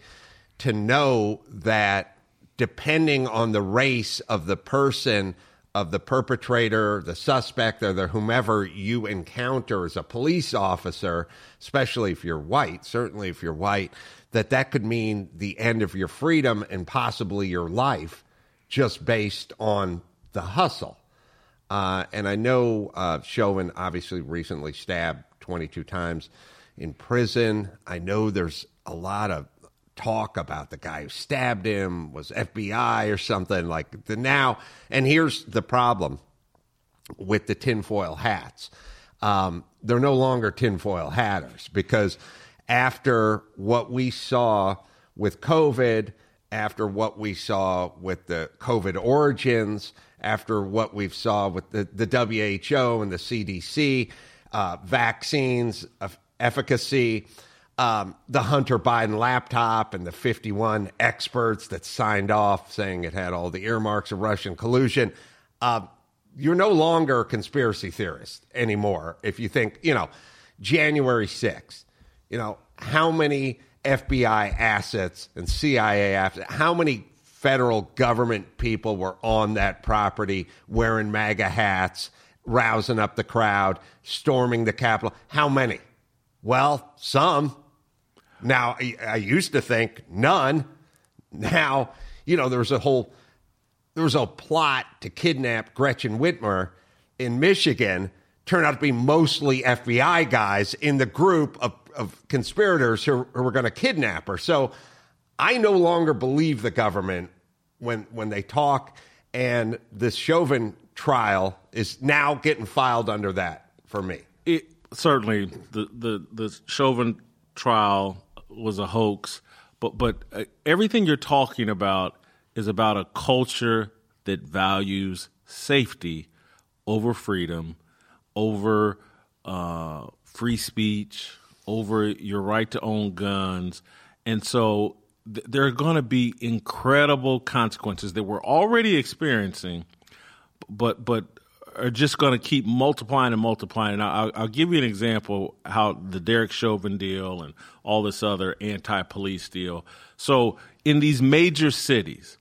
to know that depending on the race of the person of the perpetrator, the suspect, or the whomever you encounter as a police officer, especially if you're white, certainly if you're white, that that could mean the end of your freedom and possibly your life just based on the hustle. Uh, and I know uh, Chauvin obviously recently stabbed 22 times in prison. I know there's a lot of talk about the guy who stabbed him was FBI or something like the now. And here's the problem with the tinfoil hats. Um, they're no longer tinfoil hatters because after what we saw with COVID after what we saw with the COVID origins, after what we've saw with the, the WHO and the CDC, uh, vaccines, uh, efficacy, um, the Hunter Biden laptop, and the 51 experts that signed off saying it had all the earmarks of Russian collusion. Uh, you're no longer a conspiracy theorist anymore. If you think, you know, January 6th, you know, how many FBI assets and CIA assets, how many federal government people were on that property wearing MAGA hats, rousing up the crowd, storming the Capitol? How many? Well, some. Now, I used to think none. Now, you know, there was a whole there was a plot to kidnap Gretchen Whitmer in Michigan. Turned out to be mostly FBI guys in the group of, of conspirators who, who were going to kidnap her. So I no longer believe the government when when they talk, and this Chauvin trial is now getting filed under that for me. It, certainly, the the the Chauvin trial was a hoax, but but uh, everything you're talking about is about a culture that values safety over freedom, over uh, free speech, over your right to own guns. And so th- there are going to be incredible consequences that we're already experiencing, but but are just going to keep multiplying and multiplying. And I'll, I'll, give you an example how the Derek Chauvin deal and all this other anti-police deal. So in these major cities,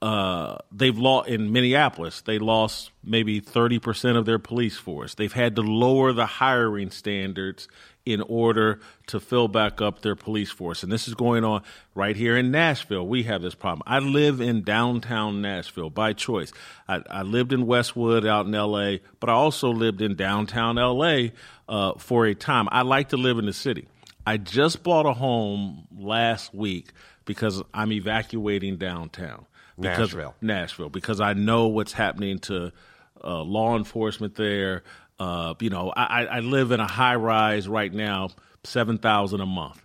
uh, they've lost in Minneapolis. They lost maybe thirty percent of their police force. They've had to lower the hiring standards in order to fill back up their police force. And this is going on right here in Nashville. We have this problem. I live in downtown Nashville by choice. I, I lived in Westwood out in LA, but I also lived in downtown LA uh, for a time. I like to live in the city. I just bought a home last week because I'm evacuating downtown. Because, Nashville. Nashville, because I know what's happening to uh, law enforcement there. Uh, you know, I, I live in a high rise right now, seven thousand a month.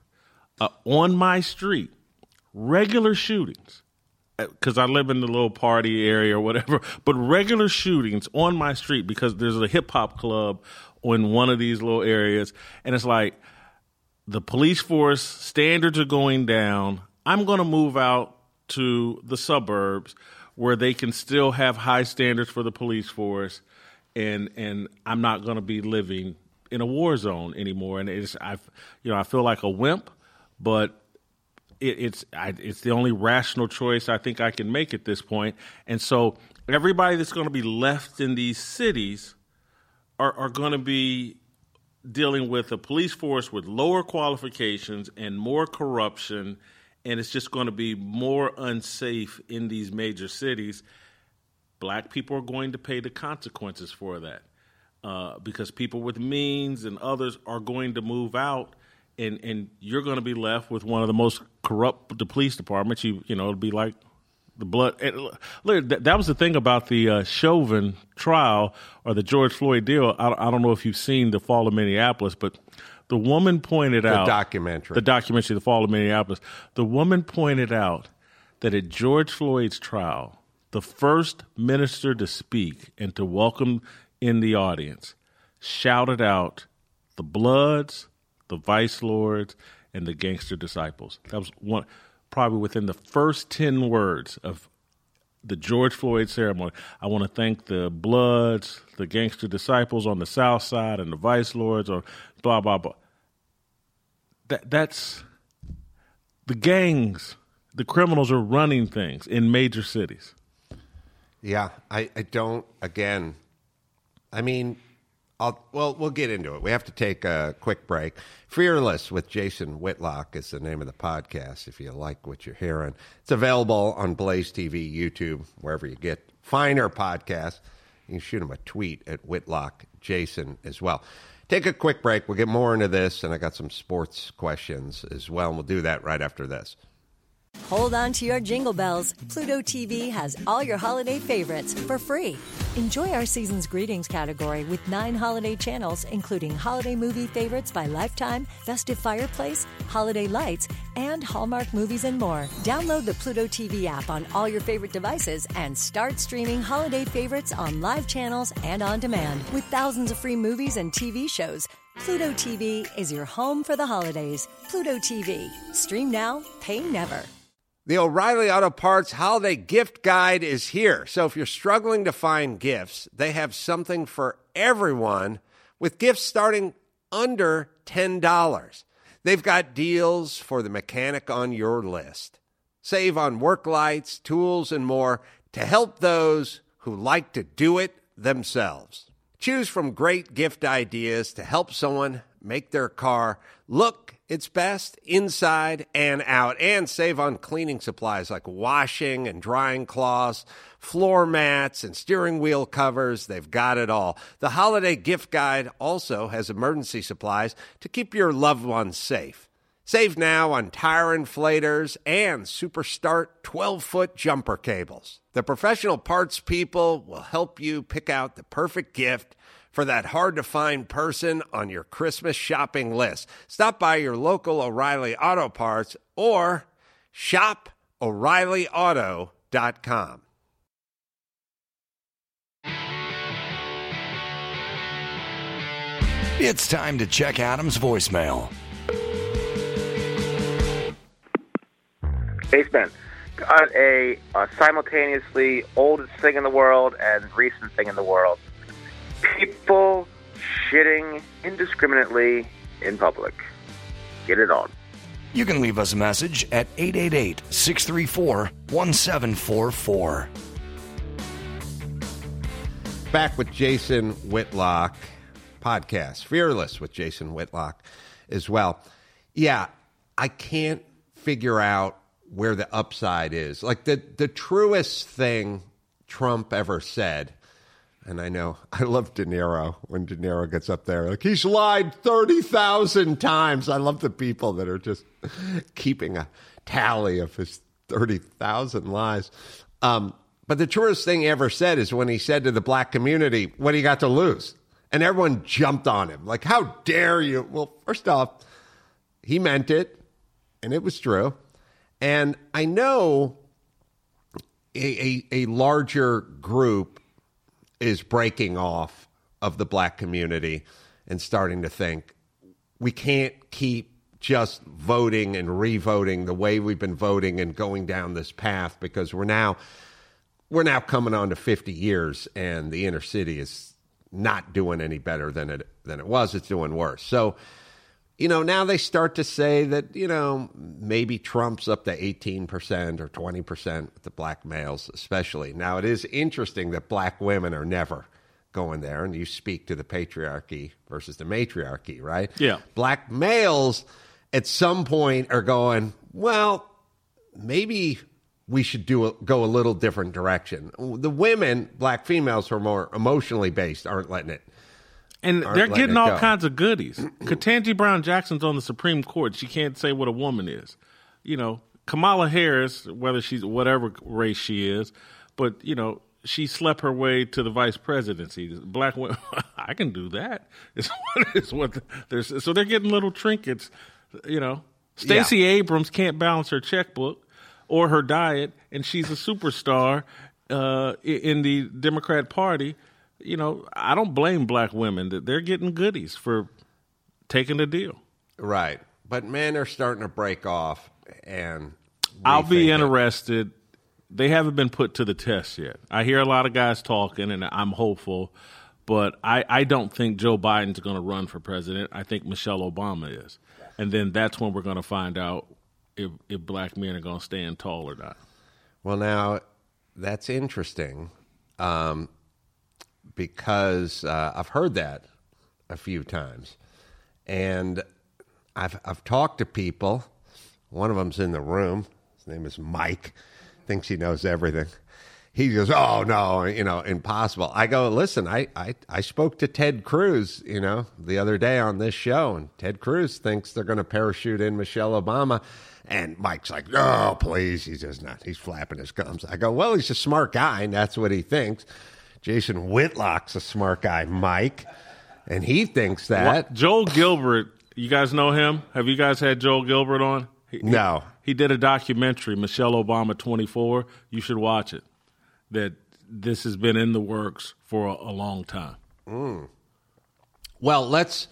Uh, on my street, regular shootings, because I live in the little party area or whatever. But regular shootings on my street because there's a hip hop club in one of these little areas, and it's like the police force standards are going down. I'm going to move out to the suburbs where they can still have high standards for the police force and and I'm not going to be living in a war zone anymore. And it's I, you know, I feel like a wimp, but it, it's I, it's the only rational choice I think I can make at this point. And so everybody that's going to be left in these cities are are going to be dealing with a police force with lower qualifications and more corruption and it's just going to be more unsafe in these major cities black people are going to pay the consequences for that uh, because people with means and others are going to move out and and you're going to be left with one of the most corrupt the police departments. You you know it'll be like the blood that, that was the thing about the uh, Chauvin trial or the George Floyd deal. I, I don't know if you've seen the fall of Minneapolis but the woman pointed The out documentary. the documentary the fall of Minneapolis. The woman pointed out that at George Floyd's trial the first minister to speak and to welcome in the audience shouted out the bloods, the vice lords, and the gangster disciples. That was one probably within the first 10 words of the George Floyd ceremony. I want to thank the Bloods, the gangster disciples on the South Side, and the Vice Lords, or blah blah blah. That that's the gangs, the criminals are running things in major cities. Yeah, I, I don't. Again, I mean, I'll, well, we'll get into it. We have to take a quick break. Fearless with Jason Whitlock is the name of the podcast. If you like what you're hearing, it's available on Blaze TV, YouTube, wherever you get finer podcasts. You can shoot him a tweet at Whitlock Jason as well. Take a quick break. We'll get more into this, and I got some sports questions as well, and we'll do that right after this. Hold on to your jingle bells. Pluto TV has all your holiday favorites for free. Enjoy our season's greetings category with nine holiday channels, including holiday movie favorites by Lifetime, Festive Fireplace, Holiday Lights, and Hallmark movies and more. Download the Pluto TV app on all your favorite devices and start streaming holiday favorites on live channels and on demand. With thousands of free movies and TV shows, Pluto TV is your home for the holidays. Pluto TV. Stream now, pay never. The O'Reilly Auto Parts Holiday Gift Guide is here. So if you're struggling to find gifts, they have something for everyone with gifts starting under $10. They've got deals for the mechanic on your list. Save on work lights, tools, and more to help those who like to do it themselves. Choose from great gift ideas to help someone make their car look its best inside and out, and save on cleaning supplies like washing and drying cloths, floor mats, and steering wheel covers. They've got it all. The holiday gift guide also has emergency supplies to keep your loved ones safe. Save now on tire inflators and Super Start 12 foot jumper cables. The professional parts people will help you pick out the perfect gift for that hard to find person on your Christmas shopping list. Stop by your local O'Reilly Auto Parts or shop O'ReillyAuto.com. It's time to check Adam's voicemail. Baseman got a, a simultaneously oldest thing in the world and recent thing in the world. People shitting indiscriminately in public. Get it on. You can leave us a message at 888 634 1744. Back with Jason Whitlock podcast, Fearless with Jason Whitlock as well. Yeah, I can't figure out where the upside is. Like the the truest thing Trump ever said, and I know I love De Niro when De Niro gets up there. Like he's lied thirty thousand times. I love the people that are just keeping a tally of his thirty thousand lies. Um, but the truest thing he ever said is when he said to the black community, "What do you got to lose?" And everyone jumped on him. Like, how dare you? Well, first off, he meant it, and it was true. And I know a, a, a larger group is breaking off of the black community and starting to think we can't keep just voting and revoting the way we've been voting and going down this path because we're now we're now coming on to 50 years and the inner city is not doing any better than it than it was. It's doing worse. So you know, now they start to say that, you know, maybe Trump's up to 18% or 20% with the black males, especially. Now, it is interesting that black women are never going there, and you speak to the patriarchy versus the matriarchy, right? Yeah. Black males at some point are going, well, maybe we should do a, go a little different direction. The women, black females who are more emotionally based, aren't letting it and they're getting all go. kinds of goodies. Ketanji Brown Jackson's on the Supreme Court. She can't say what a woman is. You know, Kamala Harris, whether she's whatever race she is, but you know, she slept her way to the vice presidency. Black women, I can do that. It's what, it's what there's. So they're getting little trinkets. You know, Stacey Abrams can't balance her checkbook or her diet, and she's a superstar uh, in the Democrat Party. You know, I don't blame black women that they're getting goodies for taking the deal. Right. But men are starting to break off and I'll be rethink it. interested. They haven't been put to the test yet. I hear a lot of guys talking, and I'm hopeful, but I, I don't think Joe Biden's going to run for president. I think Michelle Obama is. And then that's when we're going to find out if, if black men are going to stand tall or not. Well, now that's interesting um, because uh, I've heard that a few times, and I've I've talked to people. One of them's in the room. His name is Mike. Thinks he knows everything. He goes, "Oh no, you know, impossible." I go, "Listen, I I, I spoke to Ted Cruz, you know, the other day on this show, and Ted Cruz thinks they're going to parachute in Michelle Obama." And Mike's like, "No, please." He's just not. He's flapping his gums. I go, "Well, he's a smart guy, and that's what he thinks." Jason Whitlock's a smart guy, Mike, and he thinks that. What? Joel Gilbert, you guys know him? Have you guys had Joel Gilbert on? He, No. He, he did a documentary, Michelle Obama 24. You should watch it. That this has been in the works for a, a long time. Well, let's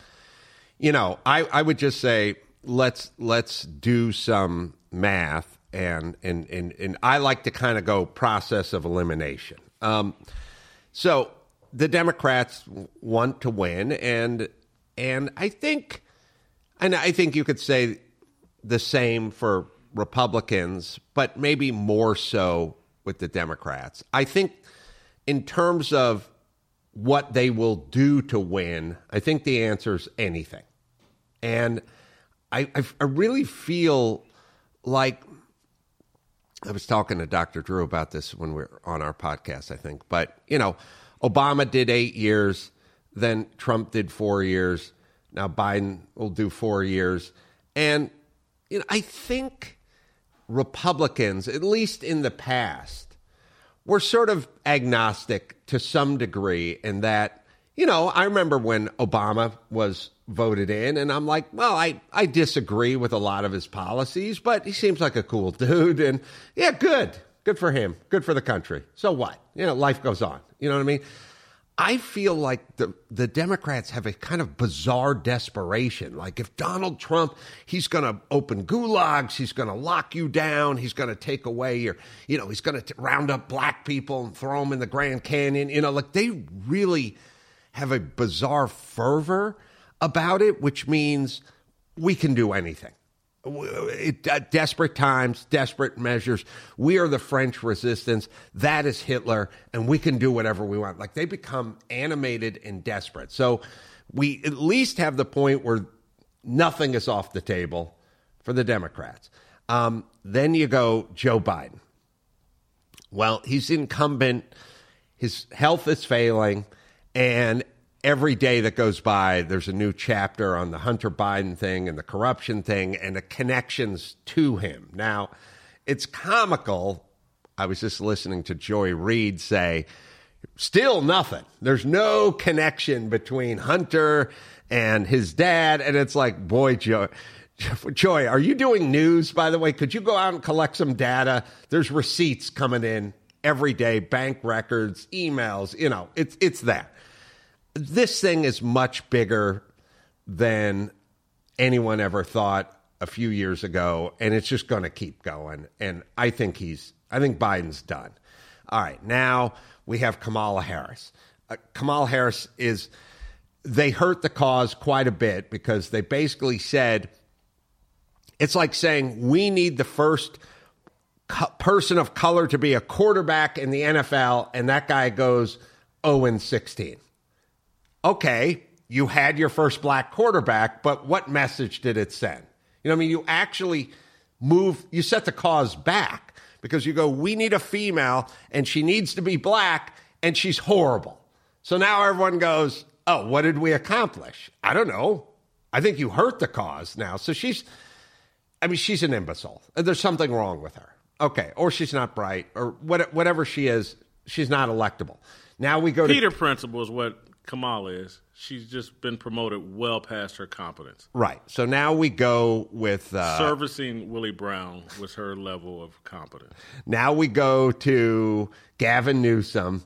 you know, I, I would just say let's let's do some math and and and, and I like to kind of go process of elimination. Um, so the Democrats want to win and and I think and I think you could say the same for Republicans, but maybe more so with the Democrats. I think in terms of what they will do to win, I think the answer is anything. And I, I, I really feel like I was talking to Dr. Drew about this when we were on our podcast, I think. But, you know, Obama did eight years, then Trump did four years. Now Biden will do four years. And, you know, I think Republicans, at least in the past, were sort of agnostic to some degree in that, you know, I remember when Obama was voted in, and I'm like, well, I, I disagree with a lot of his policies, but he seems like a cool dude. And yeah, good. Good for him. Good for the country. So what? You know, life goes on. You know what I mean? I feel like the, the Democrats have a kind of bizarre desperation. Like if Donald Trump, he's going to open gulags, he's going to lock you down, he's going to take away your, you know, he's going to round up black people and throw them in the Grand Canyon. You know, like they really have a bizarre fervor about it, which means we can do anything. It, uh, desperate times, desperate measures. We are the French resistance. That is Hitler, and we can do whatever we want. Like they become animated and desperate. So we at least have the point where nothing is off the table for the Democrats. Um, then you go Joe Biden. Well, he's incumbent. His health is failing, and every day that goes by, there's a new chapter on the Hunter Biden thing and the corruption thing and the connections to him. Now, it's comical. I was just listening to Joy Reid say, still nothing. There's no connection between Hunter and his dad. And it's like, boy, Joy. Joy, are you doing news, by the way? Could you go out and collect some data? There's receipts coming in every day, bank records, emails, you know, it's, it's that this thing is much bigger than anyone ever thought a few years ago, and it's just going to keep going. And I think he's, I think Biden's done. All right, now we have Kamala Harris. Uh, Kamala Harris is, they hurt the cause quite a bit because they basically said, it's like saying we need the first co- person of color to be a quarterback in the NFL, and that guy goes 0 and 16 okay, you had your first black quarterback, but what message did it send? You know, I mean, you actually move, you set the cause back because you go, we need a female and she needs to be black and she's horrible. So now everyone goes, oh, what did we accomplish? I don't know. I think you hurt the cause now. So she's, I mean, she's an imbecile. There's something wrong with her. Okay. Or she's not bright or what, whatever she is, she's not electable. Now we go Peter to. Principle is what Kamala is. She's just been promoted well past her competence. Right. So now we go with. Uh, Servicing Willie Brown was her level of competence. now we go to Gavin Newsom.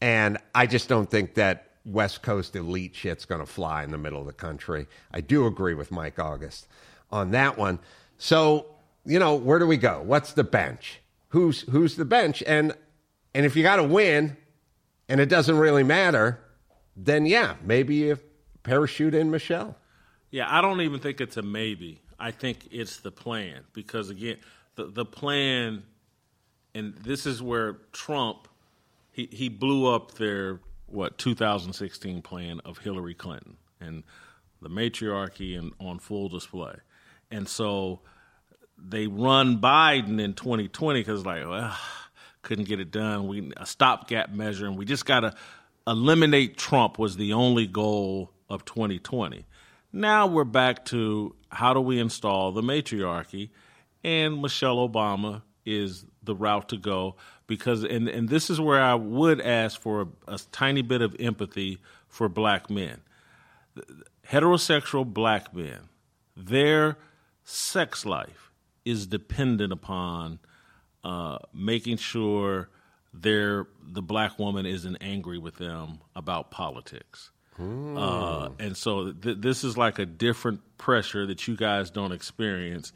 And I just don't think that West Coast elite shit's going to fly in the middle of the country. I do agree with Mike August on that one. So, you know, where do we go? What's the bench? Who's who's the bench? And and if you got to win and it doesn't really matter, then yeah, maybe you parachute in Michelle. Yeah, I don't even think it's a maybe. I think it's the plan because again, the the plan, and this is where Trump he he blew up their what 2016 plan of Hillary Clinton and the matriarchy and on full display, and so they run Biden in 2020 because like well couldn't get it done. We a stopgap measure, and we just got to eliminate Trump was the only goal of 2020. Now we're back to how do we install the matriarchy, and Michelle Obama is the route to go because and and this is where I would ask for a, a tiny bit of empathy for black men. Heterosexual black men, their sex life is dependent upon uh, making sure their the black woman isn't angry with them about politics. Uh, and so th- this is like a different pressure that you guys don't experience.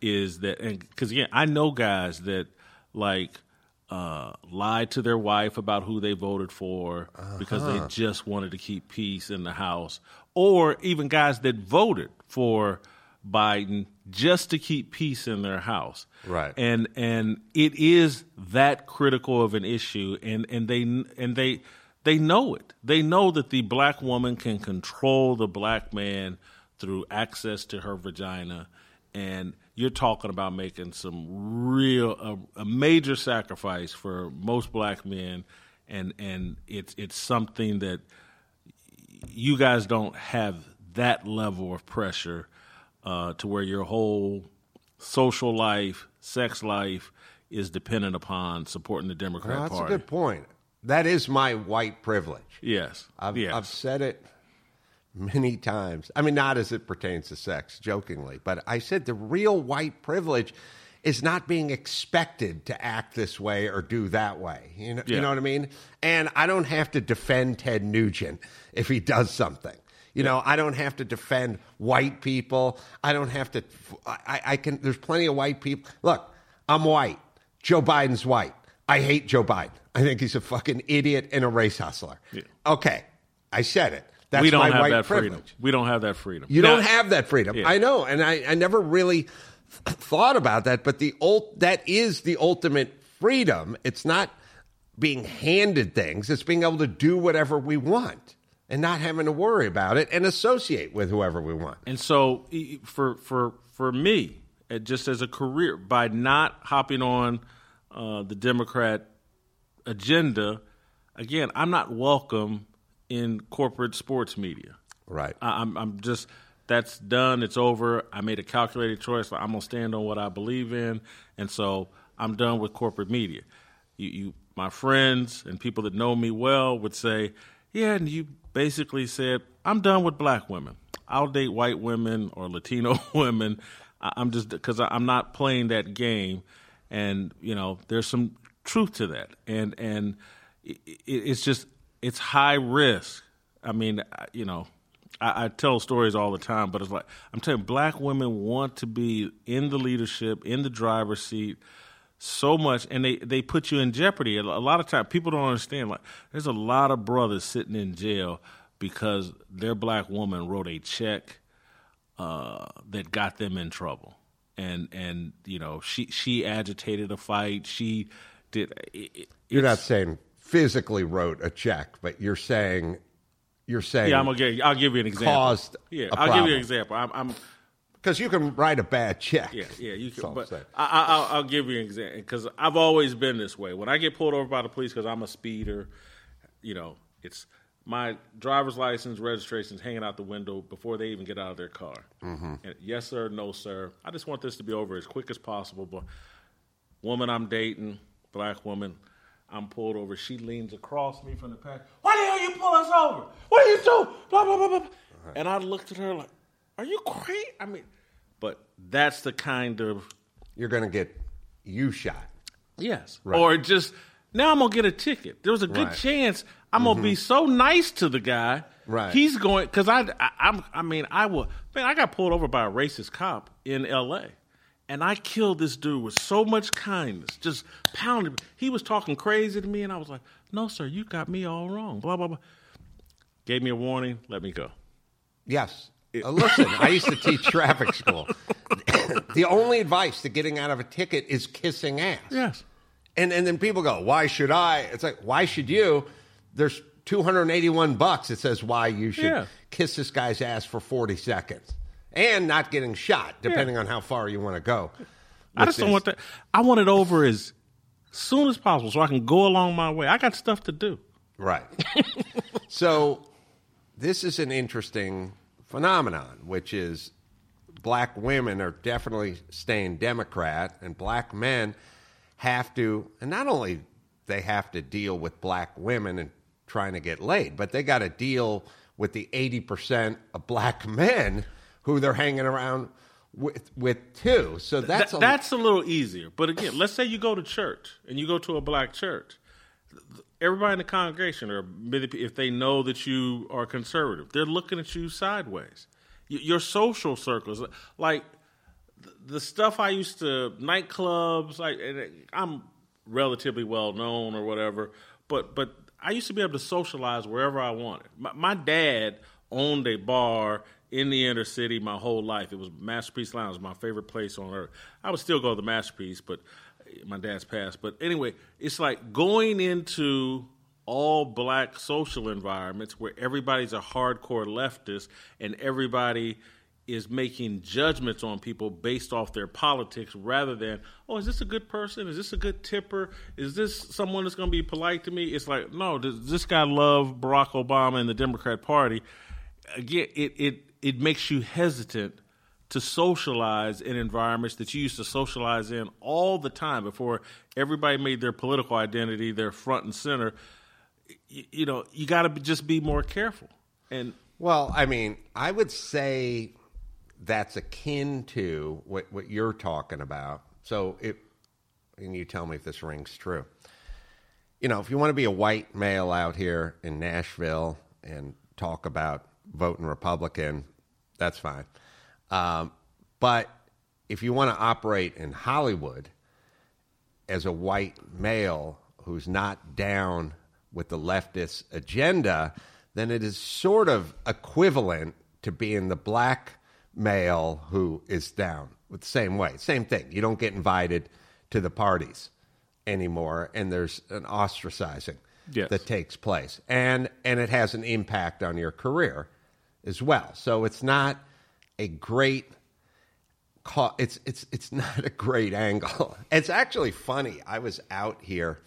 Is that and because again, I know guys that like uh, lied to their wife about who they voted for because they just wanted to keep peace in the house, or even guys that voted for Biden just to keep peace in their house. Right. And and it is that critical of an issue, and and they and they they know it. They know that the black woman can control the black man through access to her vagina, and you're talking about making some real a, a major sacrifice for most black men, and and it's it's something that you guys don't have that level of pressure uh, to where your whole social life, sex life is dependent upon supporting the Democrat Well, that's Party. a good point. That is my white privilege. Yes. I've, yes. I've said it many times. I mean, not as it pertains to sex, jokingly, but I said the real white privilege is not being expected to act this way or do that way. You know, you know what I mean? And I don't have to defend Ted Nugent if he does something. You know, I don't have to defend white people. I don't have to. I, I can. There's plenty of white people. Look, I'm white. Joe Biden's white. I hate Joe Biden. I think he's a fucking idiot and a race hustler. Okay, I said it. That's we don't my have white that privilege. freedom. We don't have that freedom. You Now- don't have that freedom. Yeah. I know, and I, I never really th- thought about that. But the ult- that is the ultimate freedom. It's not being handed things. It's being able to do whatever we want and not having to worry about it and associate with whoever we want. And so for for for me, uh, just as a career, by not hopping on uh, the Democrat agenda, again, I'm not welcome in corporate sports media. Right. I, I'm I'm just that's done. It's over. I made a calculated choice. I'm gonna stand on what I believe in, and so I'm done with corporate media. You, you my friends and people that know me well would say, yeah, and you basically said I'm done with black women. I'll date white women or Latino women. I'm just because I'm not playing that game, and you know there's some truth to that, and and it, it, it's just it's high risk. I mean, you know, I, I tell stories all the time, but it's like I'm telling you, black women want to be in the leadership, in the driver's seat so much, and they, they put you in jeopardy. A lot of times, people don't understand. Like, there's a lot of brothers sitting in jail because their black woman wrote a check uh, that got them in trouble, and and you know she she agitated a fight. She did. It, You're not saying physically wrote a check, but you're saying you're saying Yeah, I'm gonna give. I'll give you an example. caused yeah, I'll give you an example. I'm, I'm because you can write a bad check. Yeah, yeah, you can. But. I, I, I'll, I'll give you an example because I've always been this way. When I get pulled over by the police because I'm a speeder, you know, it's my driver's license, registration's hanging out the window before they even get out of their car. Mm-hmm. And yes, sir, no, sir. I just want this to be over as quick as possible. But woman I'm dating, black woman, I'm pulled over. She leans across me from the back. Why the hell you pull us over? What are you doing? Blah blah blah blah. blah. And I looked at her like, "Are you crazy?" I mean, but that's the kind of You're going to get you shot. yes, Right. or just now I'm gonna get a ticket. There was a good Right. Mm-hmm. chance I'm gonna be so nice to the guy. Right. He's going because I, I I'm I mean I will man I got pulled over by a racist cop in L.A. And I killed this dude with so much kindness, just pounded. He was talking crazy to me, and I was like, "No, sir, you got me all wrong." Blah blah blah. Gave me a warning. Let me go. Yes. Uh, listen, I used to teach traffic school. the only advice to getting out of a ticket is kissing ass. Yes. And and then people go, "Why should I?" It's like, "Why should you?" There's 281 bucks. It says why you should Yeah. kiss this guy's ass for 40 seconds and not getting shot, depending on how far you want to go. I just don't want that. I want it over as soon as possible so I can go along my way. I got stuff to do. Right. so this is an interesting phenomenon, which is black women are definitely staying Democrat, and black men have to, and not only they have to deal with black women and trying to get laid, but they got to deal with the 80% of black men who they're hanging around with, with too. So that's Th- that's a little easier. But again, let's say you go to church and you go to a black church. Everybody in the congregation, or if they know that you are conservative, they're looking at you sideways. Your social circles, like the stuff I used to nightclubs, like uh, I'm relatively well known or whatever, but but I used to be able to socialize wherever I wanted. My, my dad owned a bar in the inner city my whole life. It was Masterpiece Lounge, my favorite place on earth. I would still go to the Masterpiece, but my dad's passed. But anyway, it's like going into all black social environments where everybody's a hardcore leftist and everybody is making judgments on people based off their politics rather than, oh, is this a good person? Is this a good tipper? Is this someone that's going to be polite to me? It's like, no, does this guy love Barack Obama and the Democrat Party? Again, it, it, it makes you hesitant to socialize in environments that you used to socialize in all the time before everybody made their political identity their front and center. You, you know, you got to just be more careful. And well, I mean, I would say that's akin to what, what you're talking about. So it, and you tell me if this rings true. You know, if you want to be a white male out here in Nashville and talk about voting Republican, that's fine. Um, but if you want to operate in Hollywood as a white male who's not down with the leftist agenda, then it is sort of equivalent to being the black male who is down with the same way. Same thing. You don't get invited to the parties anymore, and there's an ostracizing yes. that takes place, and and it has an impact on your career as well. So it's not a great. It's it's it's not a great angle. It's actually funny. I was out here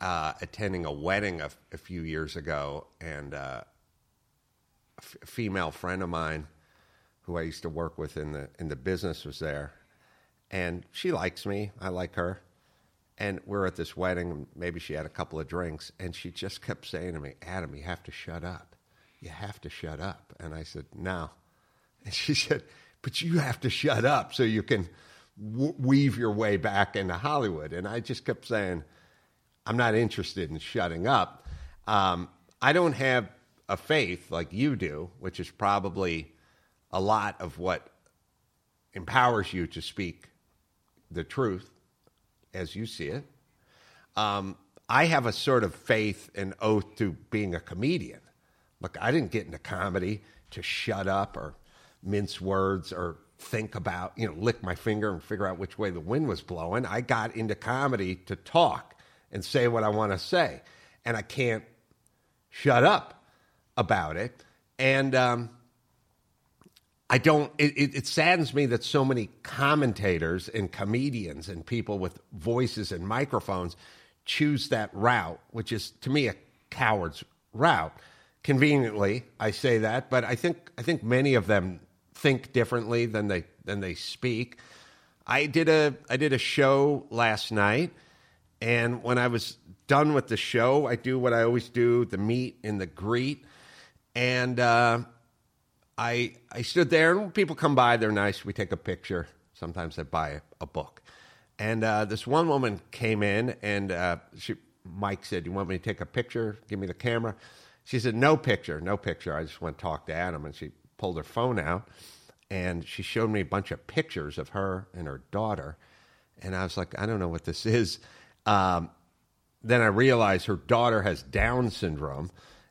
uh, attending a wedding a, a, few years ago, and uh, a f- female friend of mine who I used to work with in the in the business was there, and she likes me. I like her, and we're at this wedding. Maybe she had a couple of drinks, and she just kept saying to me, "Adam, you have to shut up. You have to shut up." And I said, "No," and she said, "But you have to shut up so you can." W- weave your way back into Hollywood. And I just kept saying, I'm not interested in shutting up. Um, I don't have a faith like you do, which is probably a lot of what empowers you to speak the truth as you see it. Um, I have a sort of faith and oath to being a comedian. Look, I didn't get into comedy to shut up or mince words or think about, you know, lick my finger and figure out which way the wind was blowing. I got into comedy to talk and say what I want to say. And I can't shut up about it. And um, I don't, it, it, it, saddens me that so many commentators and comedians and people with voices and microphones choose that route, which is to me a coward's route. Conveniently, I say that, but I think, I think many of them think differently than they, than they speak. I did a, I did a show last night, and when I was done with the show, I do what I always do the meet and the greet. And, uh, I I stood there, and people come by. They're nice. We take a picture. Sometimes they buy a, book. And uh, this one woman came in, and uh, she, Mike said, "You want me to take a picture? Give me the camera." She said, "No picture, no picture. I just want to talk to Adam." And she pulled her phone out, and she showed me a bunch of pictures of her and her daughter. And I was like, "I don't know what this is." Um, then I realized her daughter has Down syndrome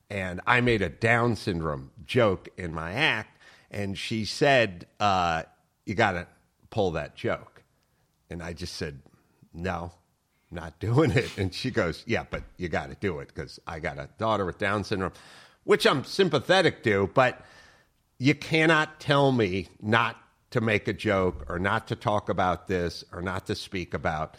and I made a Down syndrome joke in my act, and she said, uh, "You got to pull that joke," and I just said, "No." Not doing it. And she goes, Yeah, but you got to do it because I got a daughter with Down syndrome, which I'm sympathetic to, but you cannot tell me not to make a joke or not to talk about this or not to speak about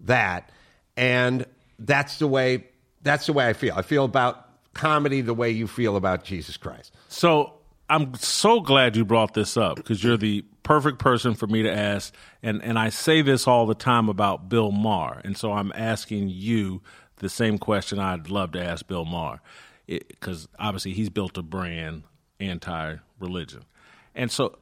that. And that's the way that's the way I feel. I feel about comedy the way you feel about Jesus Christ. So I'm so glad you brought this up because you're the perfect person for me to ask. And, and I say this all the time about Bill Maher. And so I'm asking you the same question I'd love to ask Bill Maher because obviously he's built a brand anti religion. And so,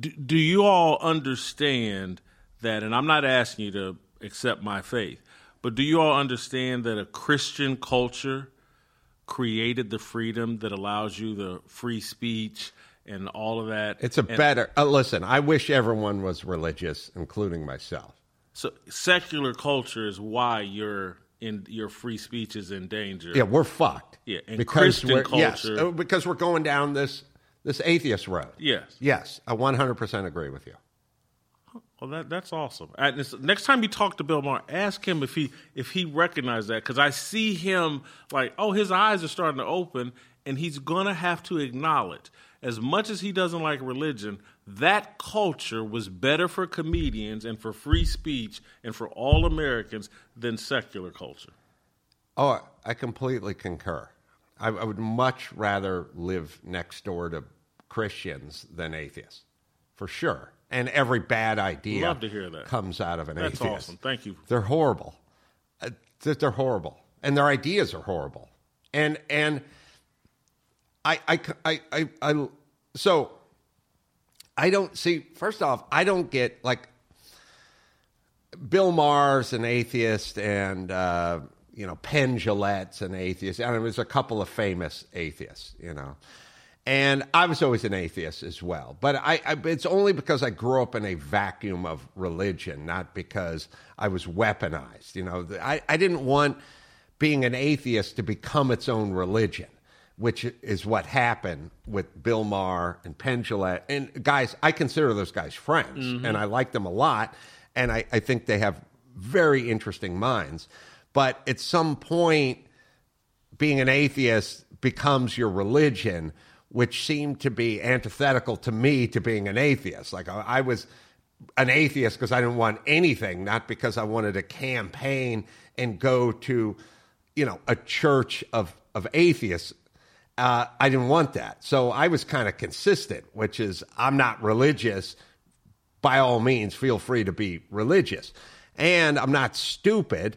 do, do you all understand that? And I'm not asking you to accept my faith, but do you all understand that a Christian culture created the freedom that allows you the free speech and all of that? It's a and, better. Uh, listen, I wish everyone was religious, including myself. So secular culture is why your in your free speech is in danger. Yeah, we're fucked. Yeah, and because Christian we're, culture. Yes, uh, because we're going down this this atheist road. Yes. Yes, I 100% agree with you. Well, that that's awesome. This- next time you talk to Bill Maher, ask him if he if he recognized that because I see him like, oh, his eyes are starting to open, and he's gonna have to acknowledge, as much as he doesn't like religion, that culture was better for comedians and for free speech and for all Americans than secular culture. Oh, I completely concur. I, I would much rather live next door to Christians than atheists, for sure. And every bad idea Love to hear that. comes out of an That's atheist. That's awesome. Thank you. They're horrible. Uh, they're horrible, and their ideas are horrible. And and I I I I, I so I don't see. First off, I don't get like Bill Maher's an atheist, and uh, you know Penn Jillette's an atheist. And there's a couple of famous atheists, you know. And I was always an atheist as well, but I, I it's only because I grew up in a vacuum of religion, not because I was weaponized. You know, I, I didn't want being an atheist to become its own religion, which is what happened with Bill Maher and Penn Jillette. And guys, I consider those guys friends, mm-hmm. and I like them a lot, and I, I think they have very interesting minds. But at some point, being an atheist becomes your religion, which seemed to be antithetical to me to being an atheist. Like I, I was an atheist because I didn't want anything, not because I wanted to campaign and go to, you know, a church of of atheists. Uh, I didn't want that, so I was kind of consistent, which is I'm not religious. By all means, feel free to be religious, and I'm not stupid.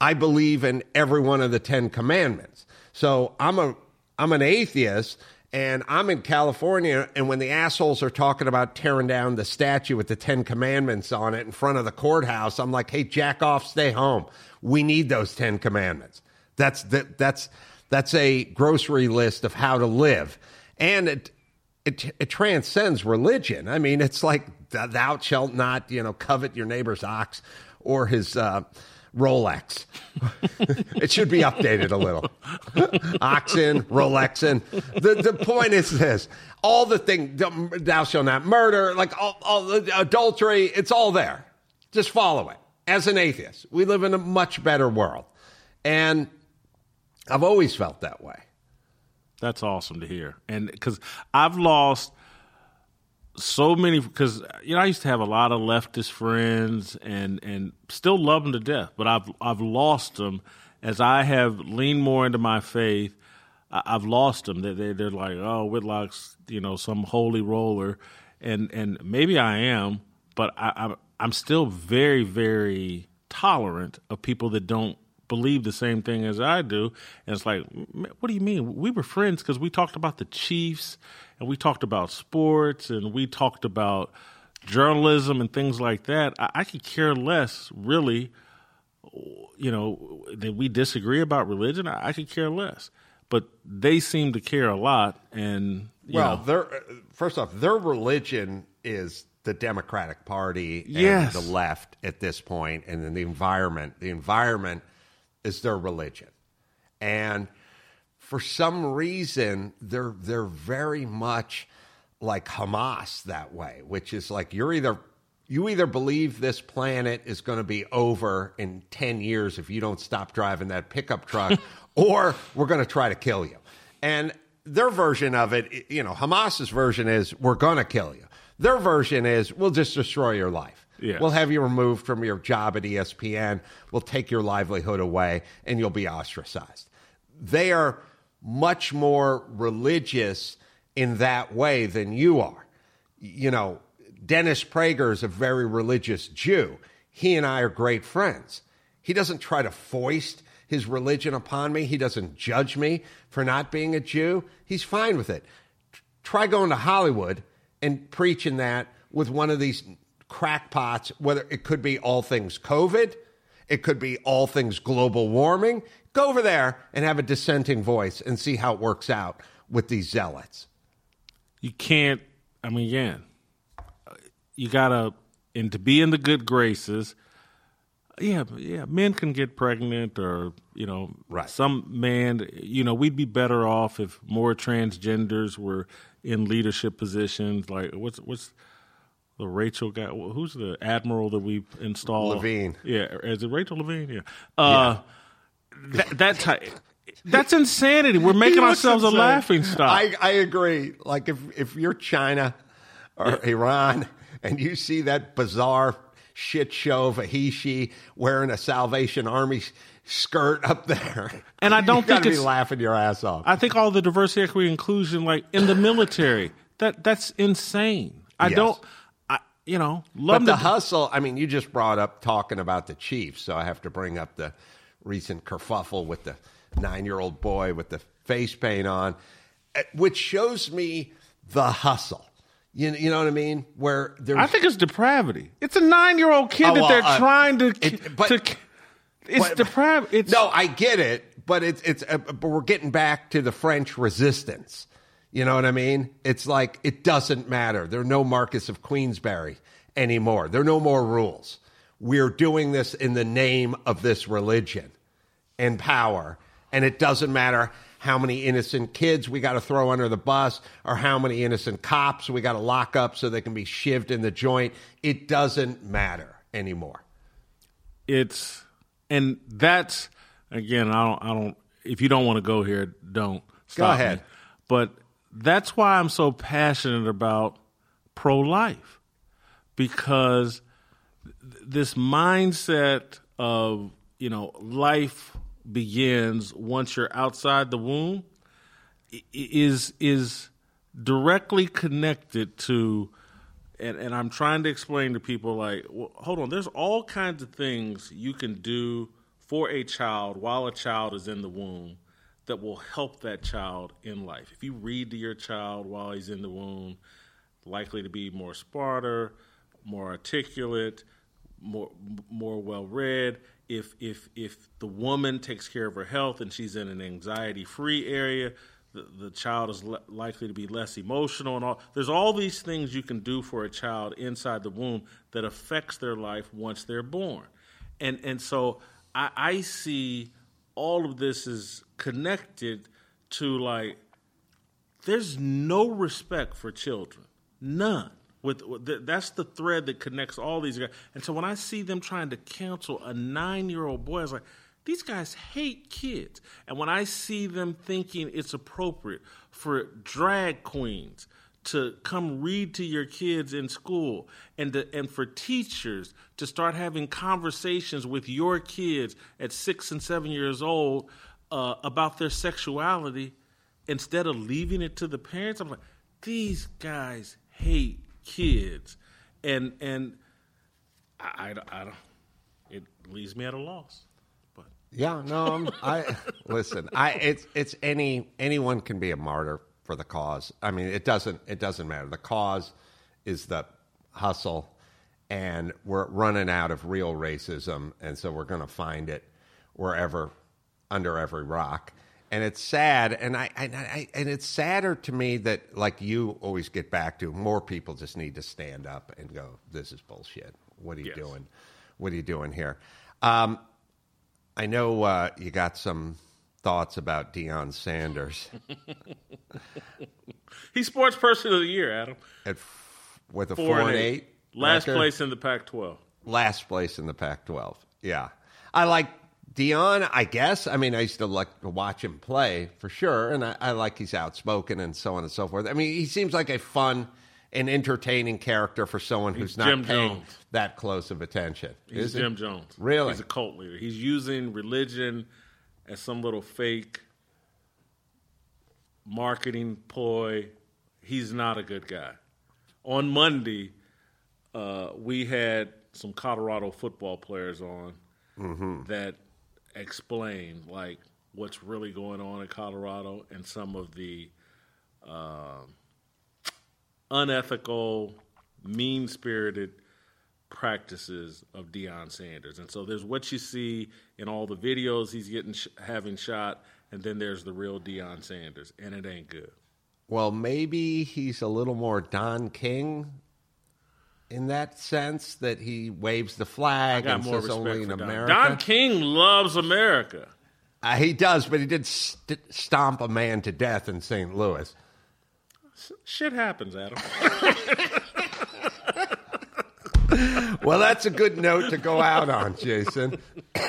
I believe in every one of the Ten Commandments. So I'm a I'm an atheist and I'm in California and when the assholes are talking about tearing down the statue with the 10 commandments on it in front of the courthouse, I'm like, "Hey, jack off, stay home. We need those 10 commandments." That's that that's that's a grocery list of how to live. And it it, it transcends religion. I mean, it's like thou shalt not, you know, covet your neighbor's ox or his uh, Rolex. it should be updated a little. Oxen, Rolexen. The the point is this: all the thing, thou shalt not murder, like all, all adultery. It's all there. Just follow it. As an atheist, we live in a much better world, and I've always felt that way. That's awesome to hear. And because I've lost so many, because you know I used to have a lot of leftist friends and and still love them to death, but I've I've lost them as I have leaned more into my faith. I've lost them. They, they they're like, oh, Whitlock's you know some holy roller, and and maybe I am, but I, I'm I'm still very very tolerant of people that don't believe the same thing as I do. And it's like, what do you mean? We were friends because we talked about the Chiefs and we talked about sports and we talked about journalism and things like that. I, I could care less, really. You know, that we disagree about religion. I, I could care less. But they seem to care a lot. And, you well, know, their first off, their religion is the Democratic Party and Yes. the left at this point, and then the environment. The environment is their religion, and for some reason, they're they're very much like Hamas that way, which is like you're either you either believe this planet is going to be over in 10 years if you don't stop driving that pickup truck or we're going to try to kill you. And their version of it, you know, Hamas's version is we're going to kill you. Their version is we'll just destroy your life. Yes. We'll have you removed from your job at ESPN. We'll take your livelihood away and you'll be ostracized. They are much more religious in that way than you are. You know, Dennis Prager is a very religious Jew. He and I are great friends. He doesn't try to foist his religion upon me. He doesn't judge me for not being a Jew. He's fine with it. Try going to Hollywood and preaching that with one of these crackpots, whether it could be all things COVID, it could be all things global warming. Go over there and have a dissenting voice and see how it works out with these zealots. You can't, I mean, again, you got to, and to be in the good graces, yeah, yeah, men can get pregnant or, you know, Right. some man, you know, we'd be better off if more transgenders were in leadership positions. Like, what's, what's, the Rachel guy, who's the admiral that we installed? Levine. Yeah, is it Rachel Levine? Yeah. Uh, That, that type, that's insanity. We're making ourselves a laughing stock. I, I agree. Like if if you're China or Iran and you see that bizarre shit show of a he wearing a Salvation Army skirt up there, And I don't think be it's- laughing your ass off. I think all the diversity, equity, inclusion, like in the military, that that's insane. I Yes. don't, you know, love but the hustle. I mean, you just brought up talking about the Chiefs, so I have to bring up the recent kerfuffle with the nine-year-old boy with the face paint on, eh, which shows me the hustle. You, you know what I mean? Where there's I think it's depravity. It's a nine-year-old kid Oh, that they're uh, trying to. it- but- to it's but- depravity. It's No, I get it, but it's it's uh, but we're getting back to the French resistance. You know what I mean? It's like it doesn't matter. There are no Marquess of Queensberry anymore. There are no more rules. We're doing this in the name of this religion and power, and it doesn't matter how many innocent kids we got to throw under the bus or how many innocent cops we got to lock up so they can be shivved in the joint. It doesn't matter anymore. it's and that's again i don't i don't if you don't want to go here don't stop me. ahead. but that's why i'm so passionate about pro-life because th- this mindset of you know life begins once you're outside the womb is is directly connected to and, and I'm trying to explain to people like, well, hold on, there's all kinds of things you can do for a child while a child is in the womb that will help that child in life. If you read to your child while he's in the womb, likely to be more smarter, more articulate, more more well read. If if if the woman takes care of her health and she's in an anxiety free area, the, the child is le- likely to be less emotional and all. There's all these things you can do for a child inside the womb that affects their life once they're born, and and so I, I see all of this is connected to like there's no respect for children, none. With, with th- that's the thread that connects all these guys. And so when I see them trying to counsel a nine-year-old boy, I was like, these guys hate kids. And when I see them thinking it's appropriate for drag queens to come read to your kids in school and to, and for teachers to start having conversations with your kids at six and seven years old uh, about their sexuality instead of leaving it to the parents. I'm like these guys hate kids. And and i, I, I don't it leaves me at a loss but. Yeah, no, I'm, I listen. I it's it's any anyone can be a martyr for the cause. I mean, it doesn't it doesn't matter. The cause is the hustle, and we're running out of real racism, and so we're going to find it wherever under every rock. And it's sad, and I, I, I and it's sadder to me that like you always get back to more people just need to stand up and go, "This is bullshit. What are you Yes. doing? What are you doing here?" Um, I know uh, you got some thoughts about Deion Sanders he's sports person of the year adam at, with a four, four, and eight, last record. place in the pac 12 last place in the Pac-12. Yeah, I like Deion. I guess. I mean, I used to like to watch him play for sure, and I, I like he's outspoken and so on and so forth. I mean, he seems like a fun and entertaining character for someone who's not Jim paying Jones. that close of attention. He's? Jim Jones. Really? He's a cult leader. He's using religion as some little fake marketing ploy he's not a good guy. On Monday, uh, we had some Colorado football players on that explained like what's really going on in Colorado and some of the um unethical, mean spirited practices of Deion Sanders. And so there's what you see in all the videos he's getting sh- having shot, and then there's the real Deion Sanders, and it ain't good. Well, maybe he's a little more Don King in that sense that he waves the flag and says only in Don. America. Don King loves America. Uh, he does, but he did st- stomp a man to death in St. Louis. Shit happens, Adam. Well, that's a good note to go out on, Jason.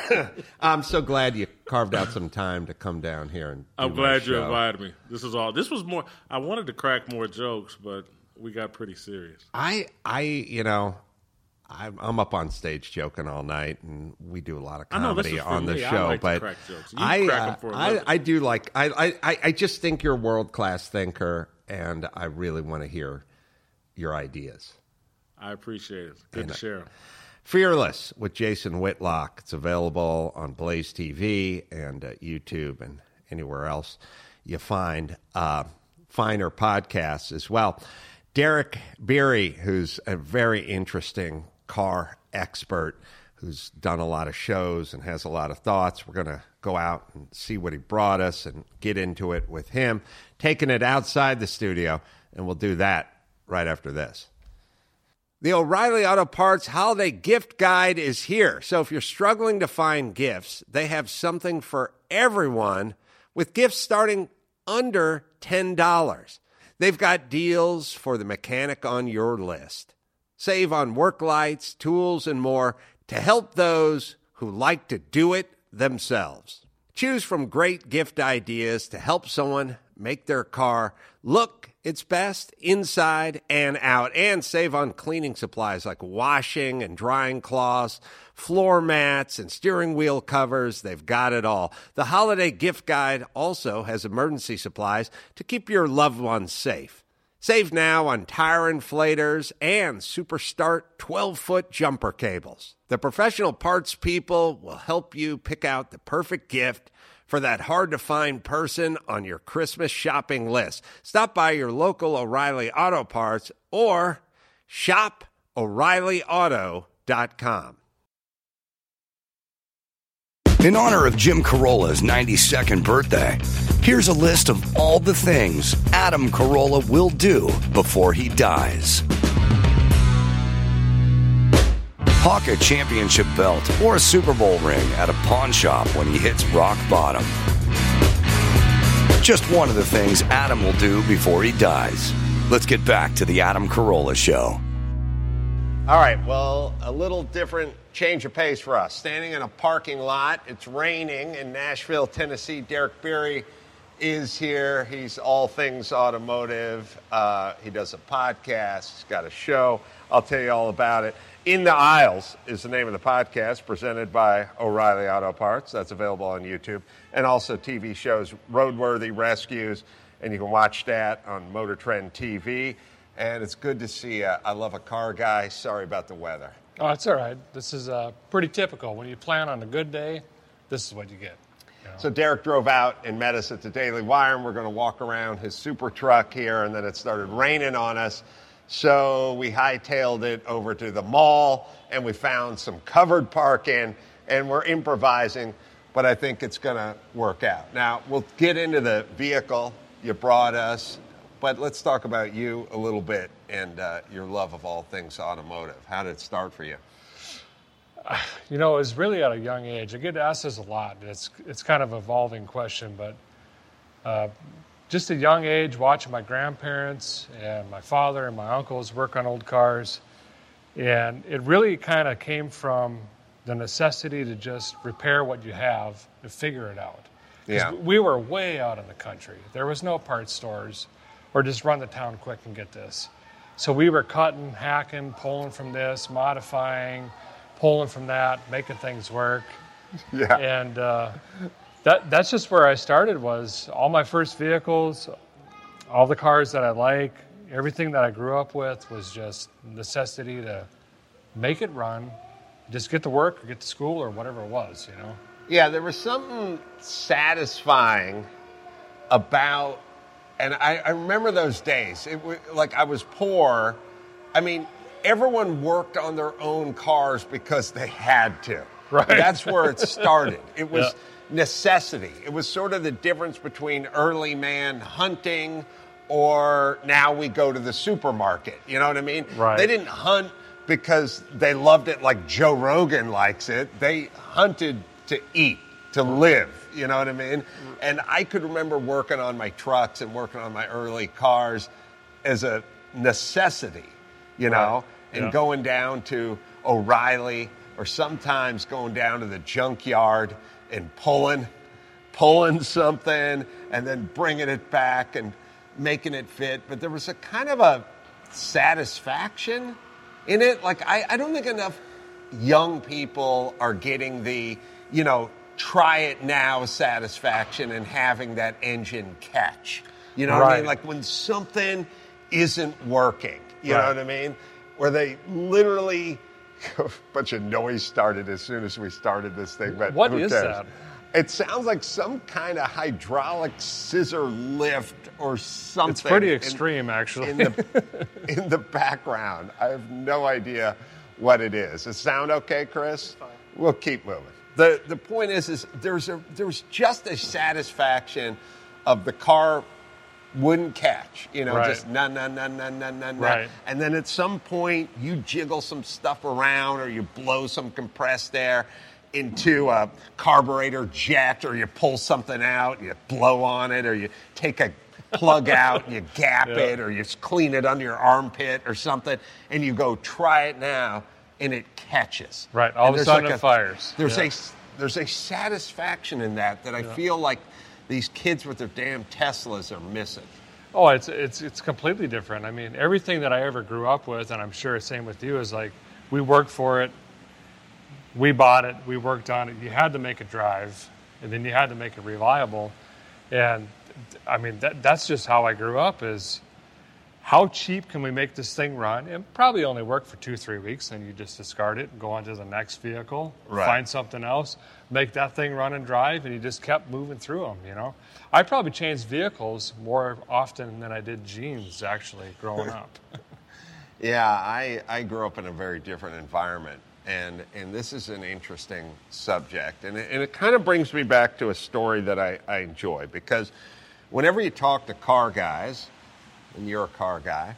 I'm so glad you carved out some time to come down here and. do I'm glad you invited me. This is all. This was more. I wanted to crack more jokes, but we got pretty serious. I, I, you know, I'm, I'm up on stage joking all night, and we do a lot of comedy on the show. like but crack jokes. You I, uh, I. I do like. I, I, I just think you're a world class thinker, and I really want to hear your ideas. I appreciate it. Good to share. Fearless with Jason Whitlock. It's available on Blaze TV and uh, YouTube and anywhere else you find uh, finer podcasts as well. Derek Bieri, who's a very interesting car expert who's done a lot of shows and has a lot of thoughts. We're going to go out and see what he brought us and get into it with him, taking it outside the studio, and we'll do that right after this. The O'Reilly Auto Parts Holiday Gift Guide is here. So if you're struggling to find gifts, they have something for everyone with gifts starting under $10. They've got deals for the mechanic on your list. Save on work lights, tools, and more to help those who like to do it themselves. Choose from great gift ideas to help someone make their car look its best inside and out, and save on cleaning supplies like washing and drying cloths, floor mats, and steering wheel covers. They've got it all. The holiday gift guide also has emergency supplies to keep your loved ones safe. Save now on tire inflators and Super Start 12 foot jumper cables. The professional parts people will help you pick out the perfect gift for that hard to find person on your Christmas shopping list. Stop by your local O'Reilly Auto Parts or shop O'ReillyAuto.com. In honor of Jim Carolla's 92nd birthday, here's a list of all the things Adam Carolla will do before he dies. Hawk a championship belt or a Super Bowl ring at a pawn shop when he hits rock bottom. Just one of the things Adam will do before he dies. Let's get back to the Adam Carolla Show. All right, well, a little different change of pace for us. Standing in a parking lot, it's raining in Nashville, Tennessee. Derek Bieri is here. He's all things automotive. Uh, he does a podcast, he's got a show. I'll tell you all about it. In the Aisles is the name of the podcast, presented by O'Reilly Auto Parts. That's available on YouTube. And also TV shows, Roadworthy Rescues, and you can watch that on Motor Trend TV. And it's good to see you. I love a car guy. Sorry about the weather. Oh, it's all right. This is uh, pretty typical. When you plan on a good day, this is what you get. So Derek drove out and met us at the Daily Wire, and we're going to walk around his super truck here, and then it started raining on us. So we hightailed it over to the mall, and we found some covered parking, and we're improvising, but I think it's going to work out. Now, we'll get into the vehicle you brought us, but let's talk about you a little bit and uh, your love of all things automotive. How did it start for you? You know, it was really at a young age. I get asked this a lot. It's it's kind of an evolving question, but uh, just a young age, watching my grandparents and my father and my uncles work on old cars, and it really kind of came from the necessity to just repair what you have and figure it out. Yeah. We were way out in the country. There was no parts stores, or just run to town quick and get this. So we were cutting, hacking, pulling from this, modifying, pulling from that, making things work. Yeah. And uh, that that's just where I started. Was all my first vehicles, all the cars that I like, everything that I grew up with was just necessity to make it run, just get to work or get to school or whatever it was, you know. Yeah, there was something satisfying about, and I, I remember those days. It was like I was poor. I mean, everyone worked on their own cars because they had to. Right. That's where it started. It was Yeah. Necessity. It was sort of the difference between early man hunting or now we go to the supermarket. You know what I mean? Right. They didn't hunt because they loved it like Joe Rogan likes it. They hunted to eat, to live. You know what I mean? And I could remember working on my trucks and working on my early cars as a necessity, you know, Right. and Yeah. going down to O'Reilly or sometimes going down to the junkyard and pulling pulling something and then bringing it back and making it fit. But there was a kind of a satisfaction in it. Like, I, I don't think enough young people are getting the, you know, try it now satisfaction and having that engine catch. You know what I mean? Like when something isn't working, you know what I mean? Where they literally, a bunch of noise started as soon as we started this thing. But What who is cares? that? It sounds like some kind of hydraulic scissor lift or something. It's pretty in- extreme, actually. In the, in the background. I have no idea what it is. Does it sound okay, Chris? We'll keep moving. The, the point is, is there's, a, there's just a satisfaction of the car wouldn't catch, you know, Right. just na na na na na na na. Right. And then at some point, you jiggle some stuff around or you blow some compressed air into a carburetor jet or you pull something out, you blow on it, or you take a plug out, you gap Yeah. it, or you just clean it under your armpit or something, and you go try it now, and it catches. Right, all And of a sudden like it fires. There's Yeah. a there's a satisfaction in that that I feel like these kids with their damn Teslas are missing. Oh, it's it's it's completely different. I mean, everything that I ever grew up with, and I'm sure same with you, is like we worked for it, we bought it, we worked on it. You had to make it drive, and then you had to make it reliable. And I mean, that, that's just how I grew up. Is how cheap can we make this thing run? It probably only work for two, three weeks, and you just discard it and go on to the next vehicle, Right. find something else, make that thing run and drive, and you just kept moving through them. You know, I probably changed vehicles more often than I did jeans actually growing up. Yeah, I, I grew up in a very different environment, and, and this is an interesting subject. And it, and it kind of brings me back to a story that I, I enjoy because whenever you talk to car guys, and you're a car guy,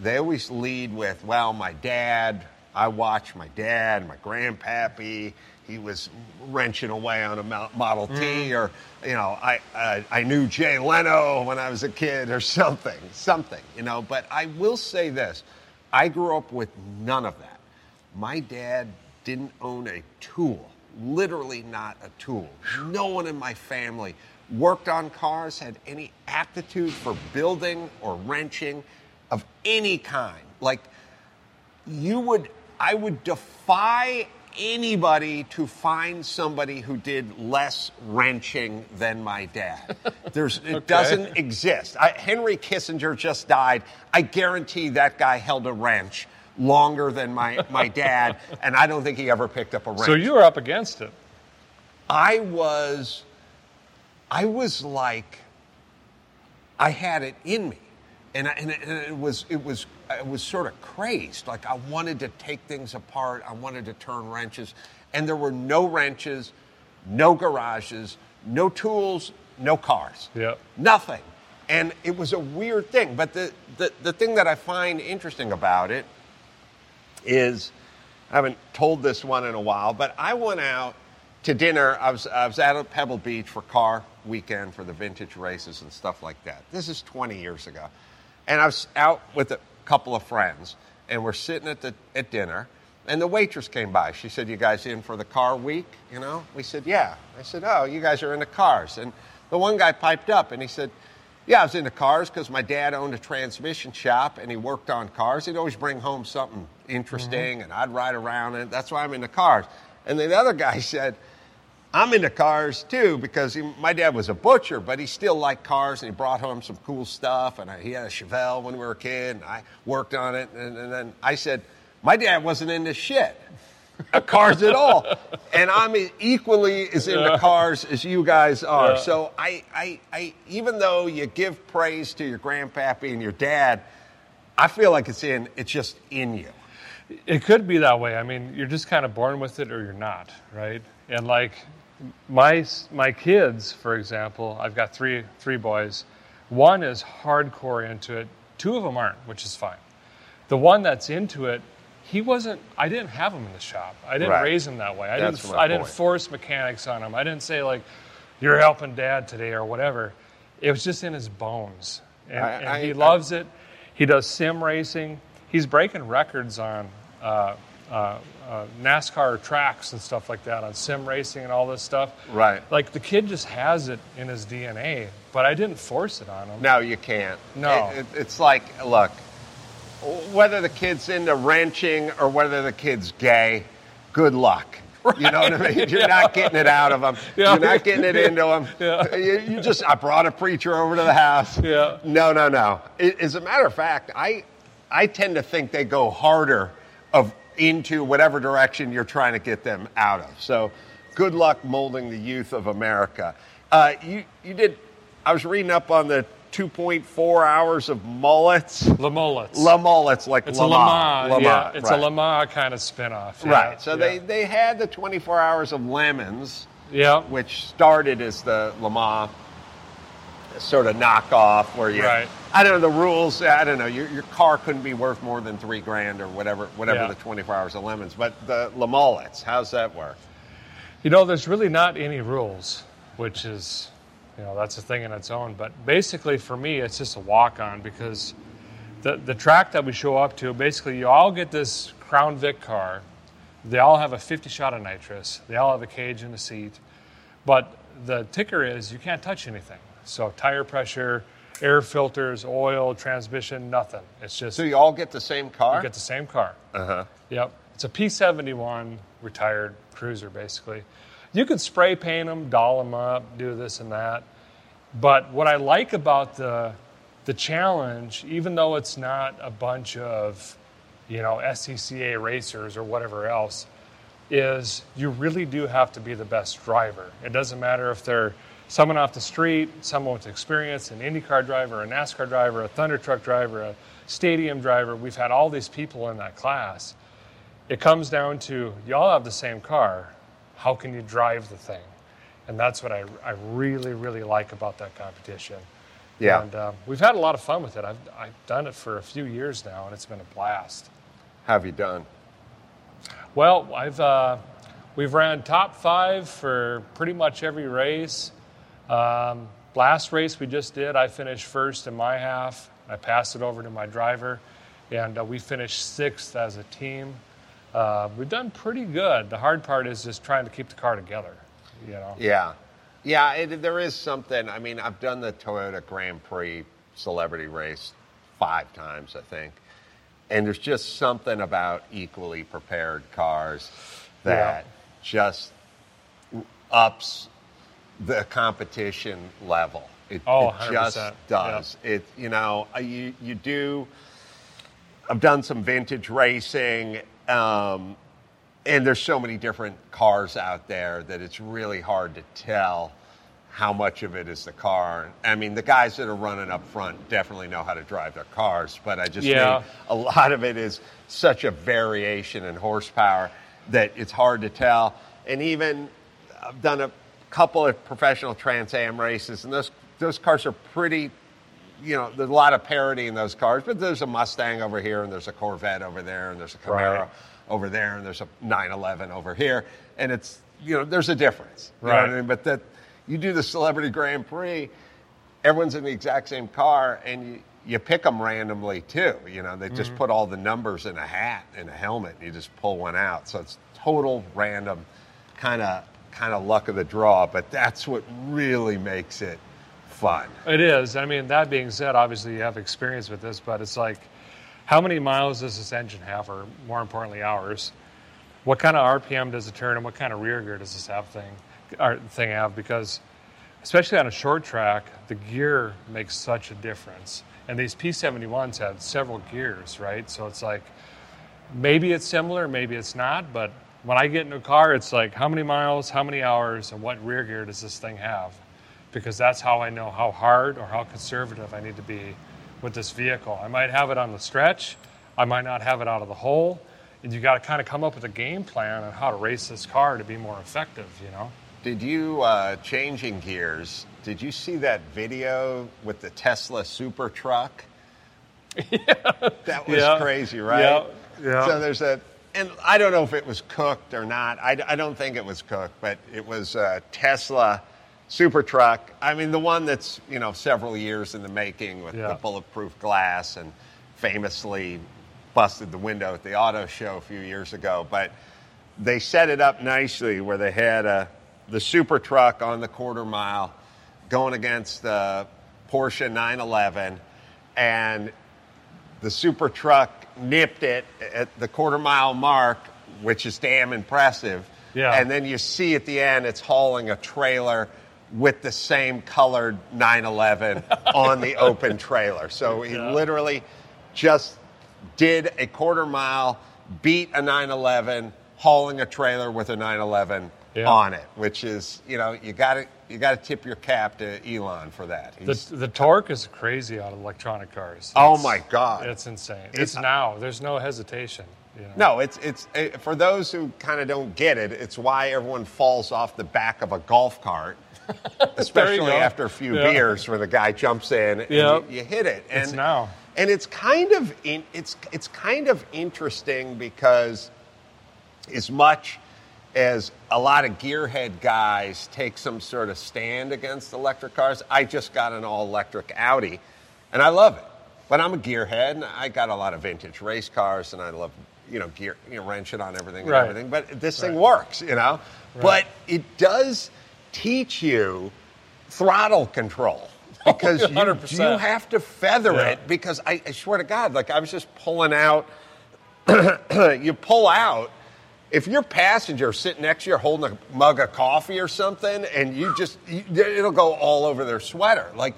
they always lead with, well, my dad, I watched my dad, my grandpappy, he was wrenching away on a Mo- Model T, mm. or, you know, I, I, I knew Jay Leno when I was a kid, or something, something, you know. But I will say this I grew up with none of that. My dad didn't own a tool, literally not a tool. No one in my family worked on cars, had any aptitude for building or wrenching of any kind. Like, you would, I would defy anybody to find somebody who did less wrenching than my dad. There's, it doesn't exist. I, Henry Kissinger just died. I guarantee that guy held a wrench longer than my, my dad, and I don't think he ever picked up a wrench. so you were up against it. I was, I was like, I had it in me, and, I, and, it, and it was, it was, I was sort of crazed. Like I wanted to take things apart. I wanted to turn wrenches, and there were no wrenches, no garages, no tools, no cars. Yep. Nothing. And it was a weird thing. But the, the, the thing that I find interesting about it is I haven't told this one in a while, but I went out to dinner. I was, I was at Pebble Beach for car weekend for the vintage races and stuff like that. This is 20 years ago. And I was out with a couple of friends, and we're sitting at, the, at dinner, and the waitress came by. She said, You guys in for the car week? You know? We said, Yeah. I said, Oh, you guys are into cars. And the one guy piped up and he said, Yeah, I was into cars because my dad owned a transmission shop and he worked on cars. He'd always bring home something mm-hmm. interesting and I'd ride around it. That's why I'm into cars. And then the other guy said, I'm into cars too because he, my dad was a butcher, but he still liked cars and he brought home some cool stuff. And I, he had a Chevelle when we were a kid, and I worked on it. And, and then I said, my dad wasn't into shit, uh, cars at all, and I'm equally as into Yeah. cars as you guys are. Yeah. So I, I, I, even though you give praise to your grandpappy and your dad, I feel like it's in, it's just in you. It could be that way. I mean, you're just kind of born with it or you're not, right? And like my my kids, for example, I've got three three boys. One is hardcore into it. Two of them aren't, which is fine. The one that's into it, he wasn't. I didn't have him in the shop. I didn't Right. raise him that way. I That's didn't. I didn't force mechanics on him. I didn't say like, "You're helping dad today" or whatever. It was just in his bones, and, I- and I- he I- loves it. He does sim racing. He's breaking records on uh, uh, uh, NASCAR tracks and stuff like that on sim racing and all this stuff. Right. Like the kid just has it in his DNA, but I didn't force it on him. No, you can't. No. It- it- it's like, look, whether the kid's into wrenching or whether the kid's gay, good luck. You know what I mean? You're not getting it out of them. Yeah. You're not getting it into them. Yeah. You, you just, I brought a preacher over to the house. Yeah. No, no, no. I- As a matter of fact, I, I tend to think they go harder of into whatever direction you're trying to get them out of. So, good luck molding the youth of America. Uh, you, you did. I was reading up on the 2.4 hours of mullets. La Mullets. La mullets, like It's La a. Le Mans, yeah, it's right. a Le Mans kind of spinoff. Yeah, Right. So yeah. they, they had the 24 hours of lemons, Yeah. which started as the Le Mans sort of knockoff where you Right. I don't know the rules I don't know your, your car couldn't be worth more than three grand or whatever whatever Yeah. the 24 hours of lemons but the Lamullets how's that work You know, there's really not any rules, which is, you know, that's a thing in its own. But basically, for me, it's just a walk on because the, the track that we show up to, basically, you all get this Crown Vic car. They all have a 50 shot of nitrous, they all have a cage and a seat. But the ticker is you can't touch anything. So, tire pressure, air filters, oil, transmission, nothing. It's just so you all get the same car you get the same car. uh-huh Yep. It's a P71 retired cruiser, basically. You could spray paint them, doll them up, do this and that. But what I like about the, the challenge, even though it's not a bunch of, you know, SCCA racers or whatever else, is you really do have to be the best driver. It doesn't matter if they're someone off the street, someone with experience, an IndyCar driver, a NASCAR driver, a Thunder Truck driver, a stadium driver. We've had all these people in that class. It comes down to y'all have the same car. How can you drive the thing? And that's what I, I really, really like about that competition. Yeah. And um, we've had a lot of fun with it. I've, I've done it for a few years now, and it's been a blast. Have you done Well, I've uh, we've ran top five for pretty much every race. Um, last race we just did, I finished first in my half. I passed it over to my driver, and uh, we finished sixth as a team. Uh, we've done pretty good. The hard part is just trying to keep the car together. You know. Yeah. Yeah, it, there is something. I mean, I've done the Toyota Grand Prix celebrity race five times, I think. And there's just something about equally prepared cars that just ups the competition level. It, Oh, it 100%. just does. It, you know, you, you do. I've done some vintage racing. Um, and there's so many different cars out there that it's really hard to tell how much of it is the car. I mean, the guys that are running up front definitely know how to drive their cars, but I just Yeah. mean a lot of it is such a variation in horsepower that it's hard to tell. And even I've done a couple of professional Trans Am races, and those those cars are pretty you know, there's a lot of parity in those cars, but there's a Mustang over here, and there's a Corvette over there, and there's a Camaro Right. over there, and there's a 911 over here, and it's you know, there's a difference, you know what I Right. mean? But that you do the Celebrity Grand Prix, everyone's in the exact same car, and you, you pick them randomly too. You know, they just mm-hmm. put all the numbers in a hat in a helmet, and you just pull one out, so it's total random, kind of kind of luck of the draw. But that's what really makes it fun. It is. I mean, that being said, obviously you have experience with this, but it's like, how many miles does this engine have, or more importantly, hours? What kind of RPM does it turn, and what kind of rear gear does this have thing? thing have because, especially on a short track, the gear makes such a difference. And these P71s have several gears, right? So it's like maybe it's similar, maybe it's not, but when I get in a car, it's like how many miles, how many hours, and what rear gear does this thing have? Because that's how I know how hard or how conservative I need to be with this vehicle. I might have it on the stretch, I might not have it out of the hole, and you got to kind of come up with a game plan on how to race this car to be more effective, you know? Did you, uh, changing gears, did you see that video with the Tesla super truck? yeah. That was Yeah. crazy, right? Yeah, yeah. So there's a, and I don't know if it was cooked or not. I, I don't think it was cooked, but it was a Tesla super truck. I mean, the one that's, you know, several years in the making with Yeah. the bulletproof glass and famously busted the window at the auto show a few years ago. But they set it up nicely where they had a, the super truck on the quarter mile going against the Porsche 911 and the super truck nipped it at the quarter mile mark, which is damn impressive. Yeah. And then you see at the end it's hauling a trailer with the same colored 911 on the open trailer. So he Yeah. literally just did a quarter mile, beat a 911, hauling a trailer with a 911 Yeah. on it, which is, you know, you got to you got to tip your cap to Elon for that. The, He's- the torque is crazy out of electronic cars. Oh my God. It's insane. It's- It's, now. There's no hesitation. You know? No, it's it's eh, for those who kind of don't get it. It's why everyone falls off the back of a golf cart, especially after a few Yeah. beers, where the guy jumps in and Yep. you, you hit it. And It's now. and it's kind of in, it's it's kind of interesting because as much as a lot of gearhead guys take some sort of stand against electric cars, I just got an all electric Audi and I love it. But I'm a gearhead and I got a lot of vintage race cars and I love, you know, gear, you know, wrenching on everything and Right. everything. But this thing works, you know? But it does teach you throttle control. Because you, you have to feather Yeah. it because I, I swear to God, like I was just pulling out you pull out. If your passenger sitting next to you holding a mug of coffee or something, and you just, you, it'll go all over their sweater. Like,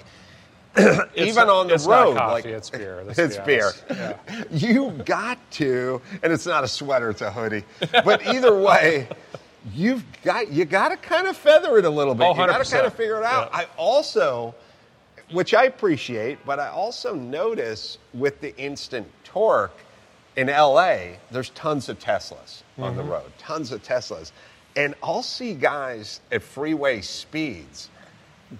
even on the it's road, coffee, like it's beer, let's be it's beer. honest. You got to, and it's not a sweater; it's a hoodie. But either way, you've got you got to kind of feather it a little bit. Oh, you got to kind of figure it out. Yeah. I also, which I appreciate, but I also notice with the instant torque in LA, there's tons of Teslas on the mm-hmm. road, tons of Teslas. And I'll see guys at freeway speeds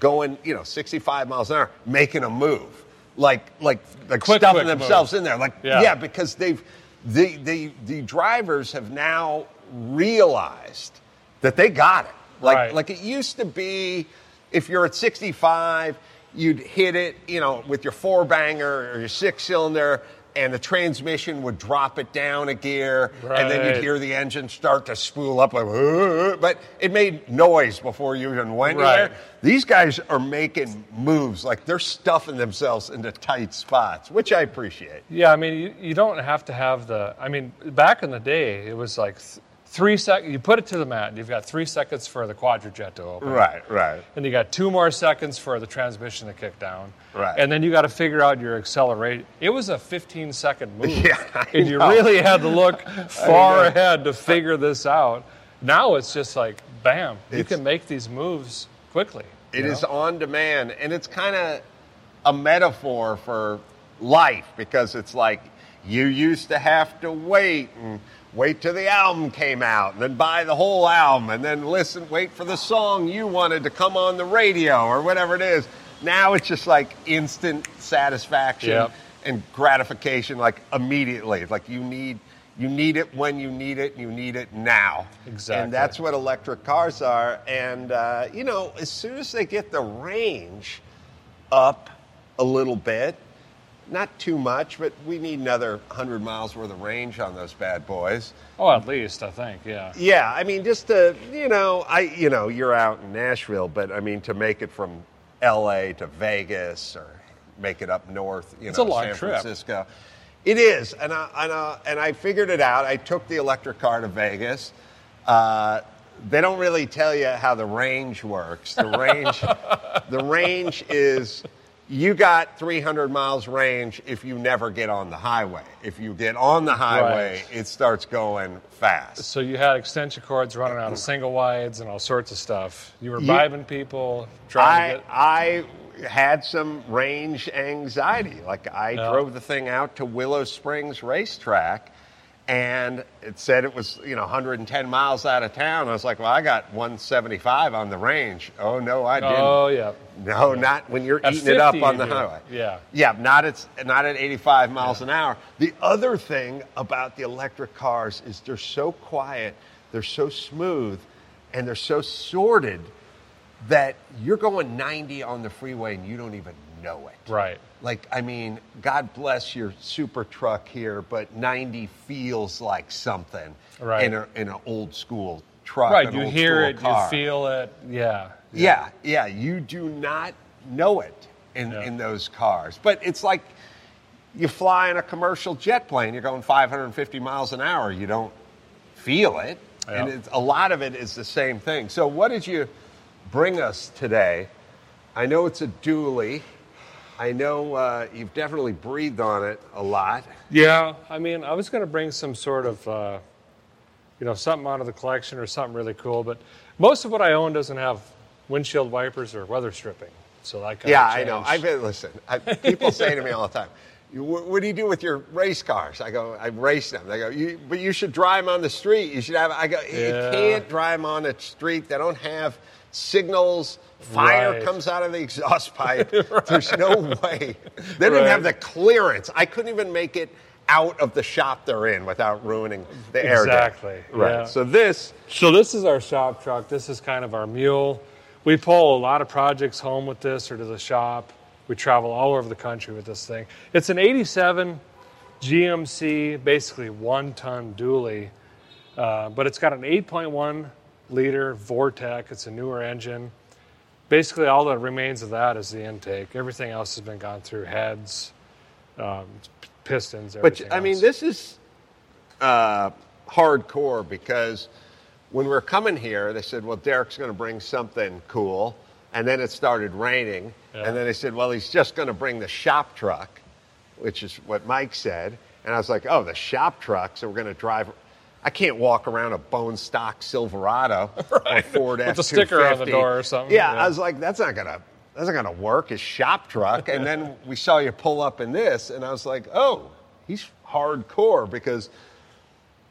going, you know, 65 miles an hour, making a move. Like, like, like Quick, stuffing quick themselves move. in there. Like, Yeah. yeah, because they've, the, the, the drivers have now realized that they got it. Like, Right. like it used to be, if you're at 65, you'd hit it, you know, with your four banger or your six cylinder, and the transmission would drop it down a gear, and then you'd hear the engine start to spool up, like, but it made noise before you even went Right. there. These guys are making moves, like they're stuffing themselves into tight spots, which I appreciate. Yeah, I mean, you, you don't have to have the. I mean, back in the day, it was like three seconds. You put it to the mat, and you've got three seconds for the Quadrajet to open. Right, right. And you got two more seconds for the transmission to kick down. Right. And then you got to figure out your acceleration. It was a 15 second move. Yeah, I and you know. really had to look far ahead to figure this out. Now it's just like, bam, you can make these moves quickly. It you is know? on demand, and it's kind of a metaphor for life because it's like you used to have to wait and wait till the album came out, and then buy the whole album, and then listen, wait for the song you wanted to come on the radio or whatever it is. Now it's just like instant satisfaction Yep. and gratification, like immediately. It's like you need. You need it when you need it. and You need it now. Exactly. And that's what electric cars are. And, uh, you know, as soon as they get the range up a little bit, not too much, but we need another 100 miles worth of range on those bad boys. Oh, at least, I think, yeah. Yeah, I mean, just to, you know, I, you know, you're out in Nashville, but I mean, to make it from LA to Vegas or make it up north, you It's know, a long San trip. Francisco. It is, and I, and, uh, and I figured it out. I took the electric car to Vegas. Uh, they don't really tell you how the range works. The range, the range is you got 300 miles range if you never get on the highway. If you get on the highway, Right. it starts going fast. So you had extension cords running out of single wides and all sorts of stuff. You were You- people, trying I to get. I had some range anxiety. Like I Yeah. drove the thing out to Willow Springs Racetrack, and it said it was you know 110 miles out of town. I was like, well, I got 175 on the range. Oh no, I didn't. Oh yeah. No, not when you're At eating it up on the do. highway. Yeah. Yeah, not at not at 85 miles an hour. The other thing about the electric cars is they're so quiet, they're so smooth, and they're so sorted that you're going 90 on the freeway and you don't even know it. Right. Like, I mean, God bless your super truck here, but 90 feels like something Right. in, a, in an old school truck. Right. You hear it, car. you feel it. Yeah. Yeah, yeah, you do not know it in, Yeah. in those cars. But it's like you fly in a commercial jet plane, you're going 550 miles an hour, you don't feel it. And Yeah. it's, a lot of it is the same thing. So, what did you bring us today? I know it's a dually. I know uh, you've definitely breathed on it a lot. Yeah, I mean, I was going to bring some sort of, uh, you know, something out of the collection or something really cool, but most of what I own doesn't have windshield wipers or weather stripping, so that kind of Yeah, I know. I've been, listen, I, people say to me all the time, what, what do you do with your race cars? I go, I race them. They go, you, but you should drive them on the street. You should have, I go, you can't drive them on the street. They don't have signals. Fire Right. comes out of the exhaust pipe. There's no way. They didn't even have the clearance. I couldn't even make it out of the shop they're in without ruining the air. Exactly, Right. yeah. So this, So this is our shop truck. This is kind of our mule. We pull a lot of projects home with this or to the shop. We travel all over the country with this thing. It's an 87 GMC, basically one ton dually, uh, but it's got an 8.1 liter Vortec. It's a newer engine. Basically, all that remains of that is the intake. Everything else has been gone through heads, um, pistons. But I mean, this is uh, hardcore because when we were coming here, they said, "Well, Derek's going to bring something cool," and then it started raining, Yeah. and then they said, "Well, he's just going to bring the shop truck," which is what Mike said, and I was like, "Oh, the shop truck!" So we're going to drive. I can't walk around a bone stock Silverado or Ford With F a sticker on the F250. door or something, Yeah, yeah. I was like, that's not gonna that's not gonna work. His shop truck. And then we saw you pull up in this, and I was like, oh, he's hardcore because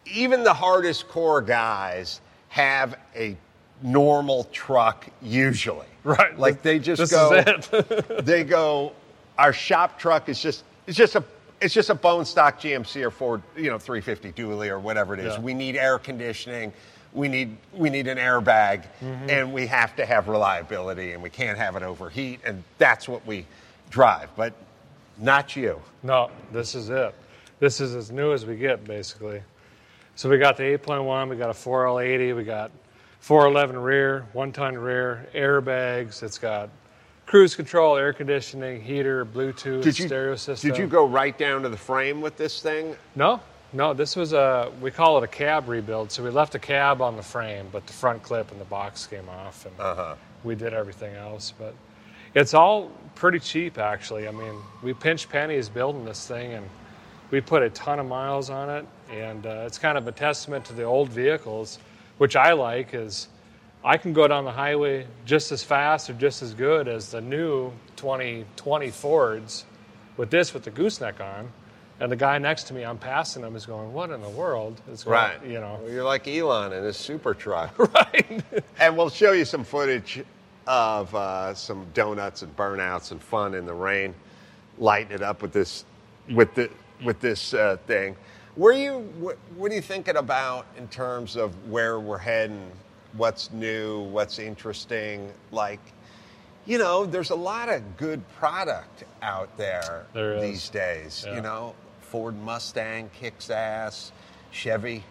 even the hardest core guys have a normal truck usually. Right. Like they just This go. is it. they go. Our shop truck is just it's just a it's just a bone stock GMC or Ford you know 350 dually or whatever it is. Yeah. We need air conditioning. We need we need an airbag, Mm-hmm. and we have to have reliability, and we can't have it overheat, and that's what we drive. But not you. No, this is it. This is as new as we get, basically. So we got the 8.1, we got a 4L80, we got 411 rear, one ton rear, airbags. It's got cruise control, air conditioning, heater, Bluetooth, Did you stereo system. Did you go right down to the frame with this thing? No, no. This was a we call it a cab rebuild. So we left a cab on the frame, but the front clip and the box came off, and Uh-huh. we did everything else. But it's all pretty cheap, actually. I mean, we pinched pennies building this thing, and we put a ton of miles on it, and uh, it's kind of a testament to the old vehicles, which I like. Is I can go down the highway just as fast or just as good as the new 2020 Fords with this with the gooseneck on. And the guy next to me, I'm passing him, is going, "What in the world is going?" Right. You know, Well, you're like Elon in his super truck. right? and we'll show you some footage of uh, some donuts and burnouts and fun in the rain, lighting it up with this, with the, with this uh, thing. Were you? What, what are you thinking about in terms of where we're heading? What's new? What's interesting? Like, you know, there's a lot of good product out there, There these days. Yeah. You know, Ford Mustang kicks ass, Chevy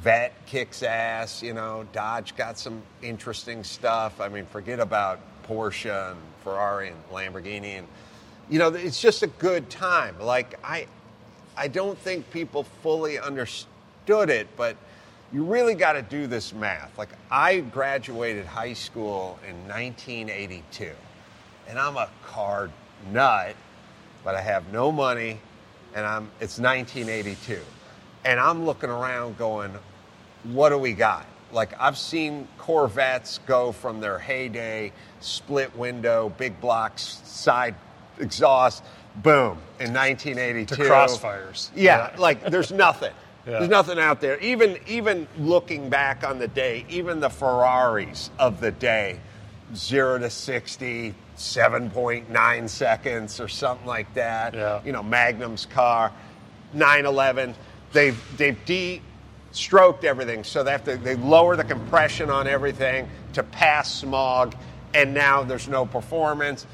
Vette kicks ass. You know, Dodge got some interesting stuff. I mean, forget about Porsche and Ferrari and Lamborghini, and you know, it's just a good time. Like I, I don't think people fully understood it, but you really got to do this math. Like I graduated high school in 1982, and I'm a car nut, but I have no money, and I'm it's 1982, and I'm looking around going, what do we got? Like I've seen Corvettes go from their heyday, split window, big blocks, side exhaust, boom, in 1982. To crossfires. Yeah, Yeah. like there's nothing. Yeah. There's nothing out there. Even even looking back on the day, even the Ferraris of the day, zero to 60, 7.9 seconds or something like that. Yeah. You know, Magnum's car, 911. They've they've de-stroked everything, so they have to they lower the compression on everything to pass smog, and now there's no performance.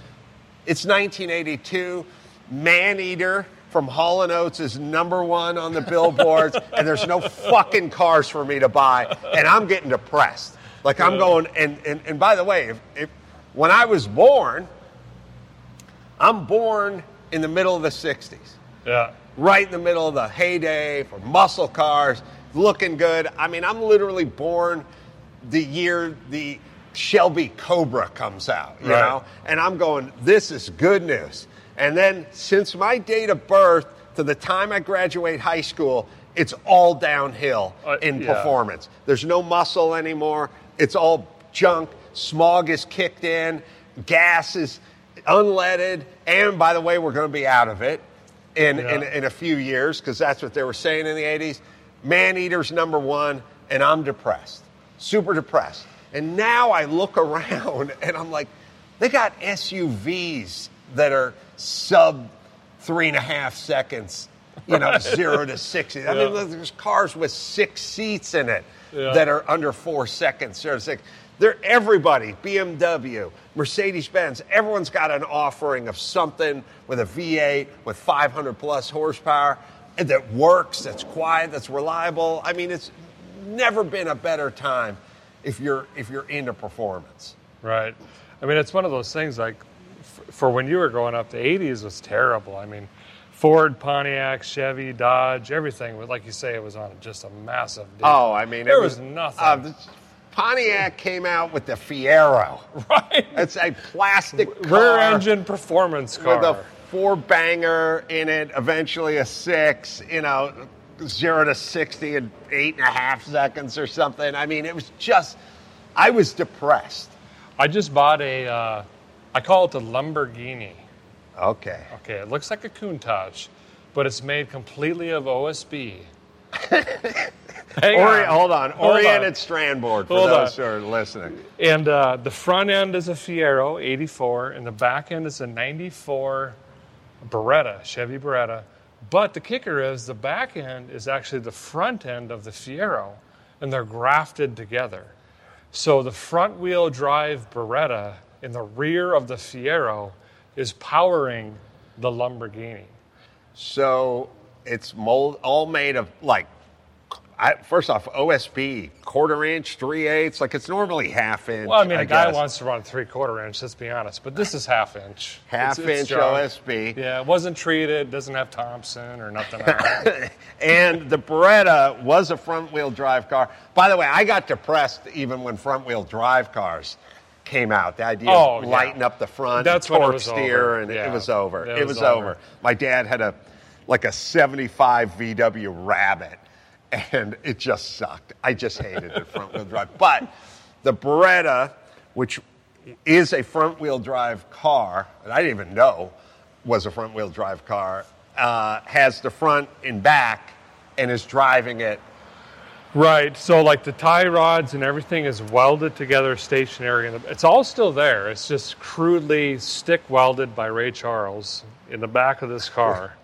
It's 1982. Man Eater from Hall & Oates is number one on the billboards, and there's no fucking cars for me to buy, and I'm getting depressed. Like I'm going, and and, and by the way, if, if when I was born, I'm born in the middle of the 60s Yeah. right in the middle of the heyday for muscle cars, looking good. I mean, I'm literally born the year the Shelby Cobra comes out, you Right. know? And I'm going, this is good news. And then since my date of birth to the time I graduate high school, it's all downhill Uh, in yeah. performance. There's no muscle anymore. It's all junk. Smog is kicked in. Gas is unleaded. And by the way, we're going to be out of it in, in, in a few years because that's what they were saying in the 80s. Man Eater's number one, and I'm depressed, super depressed. And now I look around and I'm like, they got SUVs that are sub three and a half seconds, you know, zero to 60. I mean, there's cars with six seats in it Yeah. that are under four seconds, zero to six. They're everybody, BMW, Mercedes Benz, everyone's got an offering of something with a V8 with 500 plus horsepower that works, that's quiet, that's reliable. I mean, it's never been a better time if you're if you're into performance. Right. I mean, it's one of those things like for when you were growing up, the 80s was terrible. I mean, Ford, Pontiac, Chevy, Dodge, everything was, like you say, it was on just a massive deal. Oh, I mean, there it was, nothing. uh, Pontiac came out with the Fiero. right. It's a plastic rear engine performance car. with a four banger in it, eventually a six, you know, zero to 60 in eight and a half seconds or something. I mean, it was just, I was depressed. I just bought a, uh, I call it the Lamborghini. Okay. Okay, it looks like a Countach, but it's made completely of OSB. Hang Ori- on. hold on. Hold Oriented on. strand board for Hold those on. who are listening. And uh, the front end is a Fiero 84, and the back end is a 94 Beretta, Chevy Beretta. But the kicker is the back end is actually the front end of the Fiero, and they're grafted together. So the front wheel drive Beretta in the rear of the Fiero is powering the Lamborghini. So it's mold, all made of like, I, first off, OSB, quarter inch, three eighths. Like it's normally half inch. Well, I mean, a guy guess. wants to run three quarter inch, let's be honest, but this is half inch. half It's- it's inch junk. OSB. Yeah, it wasn't treated, doesn't have Thompson or nothing and the Beretta was a front wheel drive car. By the way, I got depressed even when front wheel drive cars came out. The idea Oh, of yeah. lighting up the front, That's torque steer, over. and Yeah. it was over. It It, was was, over. over. My dad had a like a 75 VW Rabbit, and it just sucked. I just hated it front wheel drive. But the Beretta, which is a front wheel drive car, and I didn't even know was a front wheel drive car, uh, has the front and back and is driving it. Right. So like the tie rods and everything is welded together stationary. And it's all still there. It's just crudely stick welded by Ray Charles in the back of this car.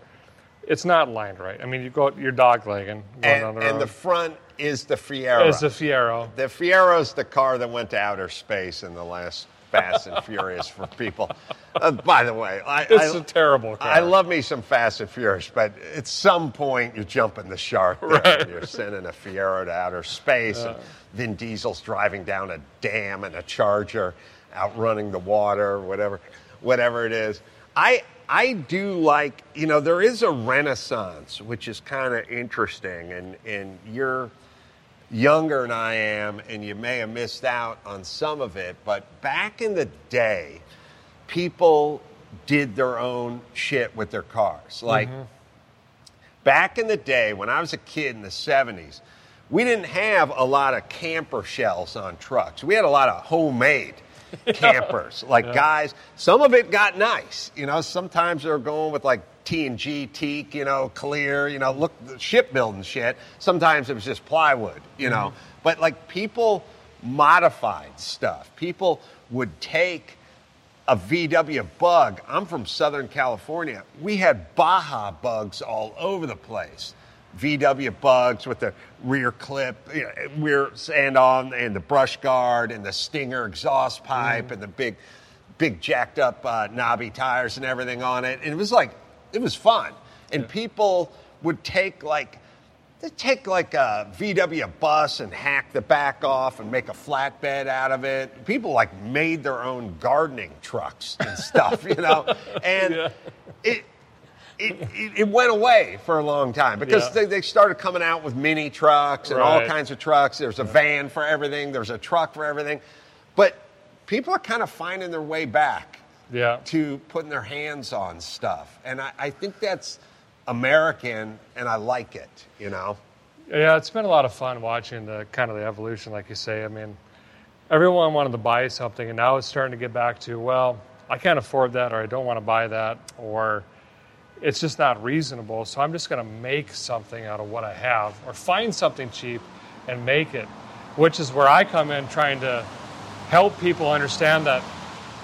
it's not lined right. I mean, you go, you're dog legging And, the and the front is the Fiero. It's the Fiero. the Fiero is the car that went to outer space in the last Fast and Furious for people. Uh, by the way, I, It's I- a terrible car. I love me some Fast and Furious, but at some point you're jumping the shark. There. Right. You're sending a Fiero to outer space, and Vin Diesel's driving down a dam and a Charger outrunning the water, whatever, whatever it is. I I do like you know there is a renaissance which is kind of interesting, and and you're younger than I am, and you may have missed out on some of it. But back in the day, people did their own shit with their cars. Like mm-hmm. back in the day when I was a kid in the 70s, we didn't have a lot of camper shells on trucks. We had a lot of homemade campers. Like guys, some of it got nice. You know, sometimes they were going with like T and G teak, you know, clear, you know, look shipbuilding shit. Sometimes it was just plywood, you know. But like people modified stuff. People would take a VW bug. I'm from Southern California. We had Baja bugs all over the place. VW bugs with the rear clip, you know, rear on, and the brush guard, and the Stinger exhaust pipe, and the big, big jacked up uh, knobby tires and everything on it. And it was like, it was fun. And people would take like, they take like a VW bus and hack the back off and make a flatbed out of it. People like made their own gardening trucks and stuff, you know. And it, it, it, it went away for a long time because Yeah. they, they started coming out with mini trucks and all kinds of trucks. There's a van for everything. There's a truck for everything. But people are kind of finding their way back Yeah. to putting their hands on stuff. And I, I think that's American and I like it, you know? Yeah, it's been a lot of fun watching the kind of the evolution, like you say. I mean, everyone wanted to buy something, and now it's starting to get back to, well, I can't afford that, or I don't want to buy that, or it's just not reasonable. So I'm just going to make something out of what I have, or find something cheap and make it, which is where I come in trying to help people understand that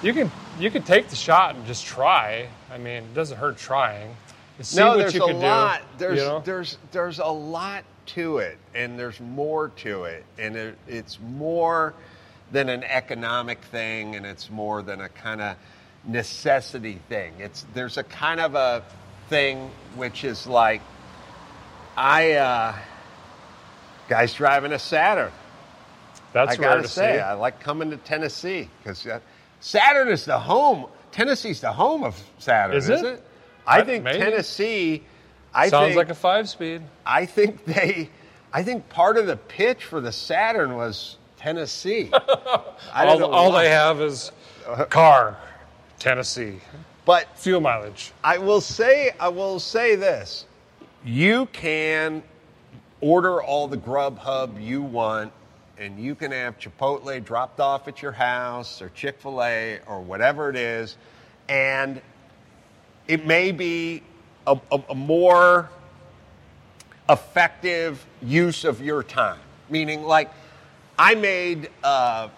you can you could take the shot and just try. I mean, it doesn't hurt trying. See no, what there's you a lot. do. There's you know? there's there's a lot to it, and there's more to it, and it, it's more than an economic thing, and it's more than a kind of necessity thing. It's there's a kind of a thing which is like I uh, guys driving a Saturn. That's I gotta to say, see. I like coming to Tennessee because uh, Saturn is the home. Tennessee's the home of Saturn, Is isn't it? it? I I- think maybe. Tennessee. I Sounds think, like a five speed. I think they. I think part of the pitch for the Saturn was Tennessee. All, all they have is car, Tennessee, But fuel mileage. I will say, I will say this: you can order all the Grubhub you want, and you can have Chipotle dropped off at your house, or Chick Fil A, or whatever it is, and it may be a, a, a more effective use of your time. Meaning, like, I made. Uh,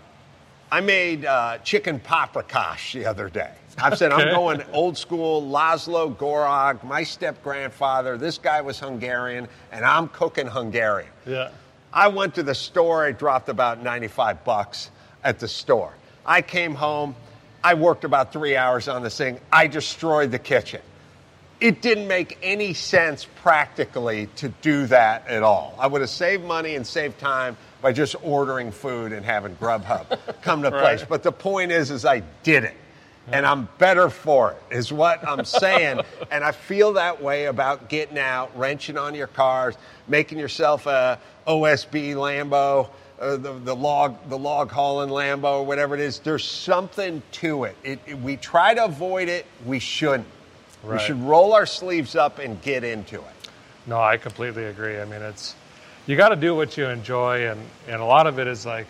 I made uh, chicken paprikash the other day. I've said, I'm going old school Laszlo Gorog, my step grandfather. This guy was Hungarian, and I'm cooking Hungarian. Yeah. I went to the store. I dropped about 95 bucks at the store. I came home. I worked about three hours on this thing. I destroyed the kitchen. It didn't make any sense practically to do that at all. I would have saved money and saved time by just ordering food and having Grubhub come to place. But the point is, is I did it. And I'm better for it, is what I'm saying. and I feel that way about getting out, wrenching on your cars, making yourself a OSB Lambo, uh, the, the log the log hauling Lambo, or whatever it is. There's something to it. It, it- We try to avoid it. We shouldn't. We should roll our sleeves up and get into it. No, I completely agree. I mean, it's you got to do what you enjoy, and and a lot of it is like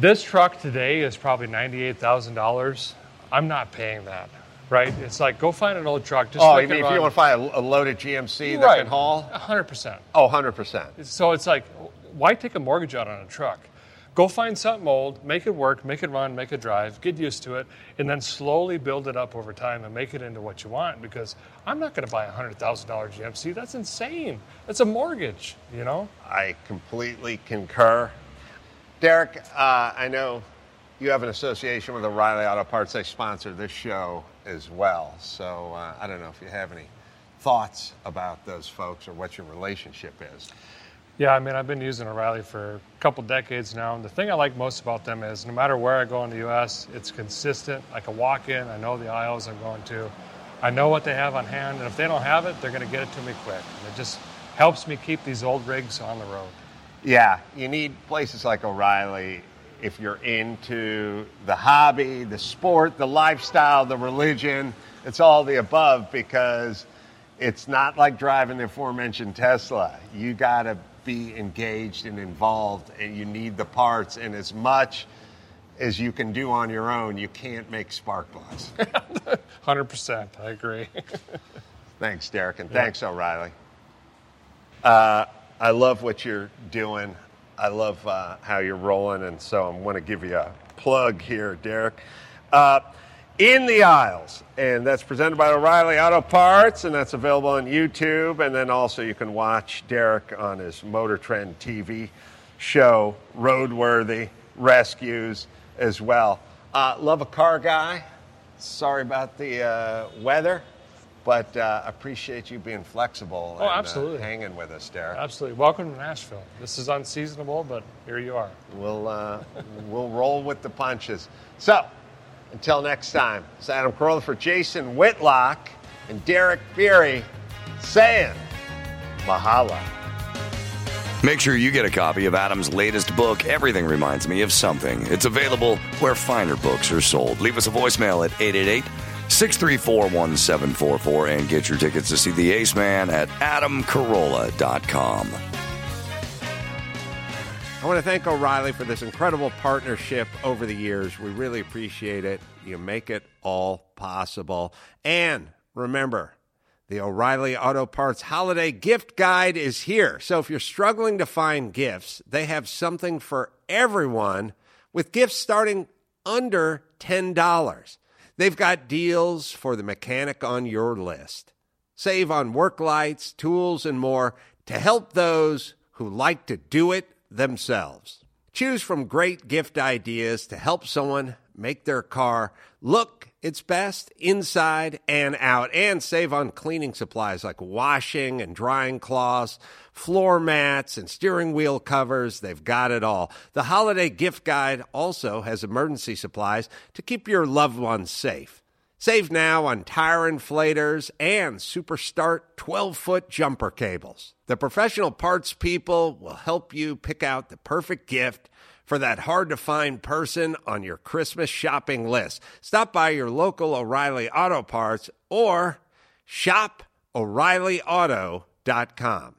this truck today is probably ninety eight thousand dollars. I'm not paying that, right? It's like go find an old truck. Just Oh, you mean if you want to find a, a loaded GMC that right, can haul? hundred percent. Oh, 100%. So it's like, why take a mortgage out on a truck? Go find something old, make it work, make it run, make it drive, get used to it, and then slowly build it up over time and make it into what you want. Because I'm not going to buy a hundred thousand dollar GMC. That's insane. That's a mortgage, you know. I completely concur. Derek, uh, I know you have an association with O'Reilly Auto Parts. They sponsor this show as well. So uh, I don't know if you have any thoughts about those folks or what your relationship is. Yeah, I mean, I've been using O'Reilly for a couple decades now, and the thing I like most about them is no matter where I go in the U.S., it's consistent. I can walk in, I know the aisles I'm going to, I know what they have on hand, and if they don't have it, they're going to get it to me quick. And it just helps me keep these old rigs on the road. Yeah, you need places like O'Reilly if you're into the hobby, the sport, the lifestyle, the religion. It's all the above because it's not like driving the aforementioned Tesla. You got to be engaged and involved, and you need the parts. And as much as you can do on your own, you can't make spark plugs. 100%. I agree. thanks, Derek, and thanks, O'Reilly. Uh, I love what you're doing. I love uh, how you're rolling, and so I'm going to give you a plug here, Derek. Uh, in the aisles, and that's presented by O'Reilly Auto Parts, and that's available on YouTube. And then also you can watch Derek on his Motor Trend TV show, Roadworthy Rescues, as well. Uh, love a car guy. Sorry about the uh, weather, but uh, appreciate you being flexible Oh, and uh, absolutely. hanging with us, Derek. Absolutely. Welcome to Nashville. This is unseasonable, but here you are. We'll uh, we'll roll with the punches. So, until next time, it's Adam Carolla for Jason Whitlock and Derek Bieri saying mahalo. Make sure you get a copy of Adam's latest book, Everything Reminds Me of Something. It's available where finer books are sold. Leave us a voicemail at 888 634 1744 and get your tickets to see The Ace Man at adamcarolla.com. I want to thank O'Reilly for this incredible partnership over the years. We really appreciate it. You make it all possible. And remember, the O'Reilly Auto Parts Holiday Gift Guide is here. So if you're struggling to find gifts, they have something for everyone with gifts starting under $10. They've got deals for the mechanic on your list. Save on work lights, tools, and more to help those who like to do it themselves. Choose from great gift ideas to help someone make their car look its best inside and out, and save on cleaning supplies like washing and drying cloths, floor mats, and steering wheel covers. They've got it all. The holiday gift guide also has emergency supplies to keep your loved ones safe. Save now on tire inflators and Super Start 12 foot jumper cables. The professional parts people will help you pick out the perfect gift for that hard to find person on your Christmas shopping list. Stop by your local O'Reilly Auto Parts or shop O'ReillyAuto.com.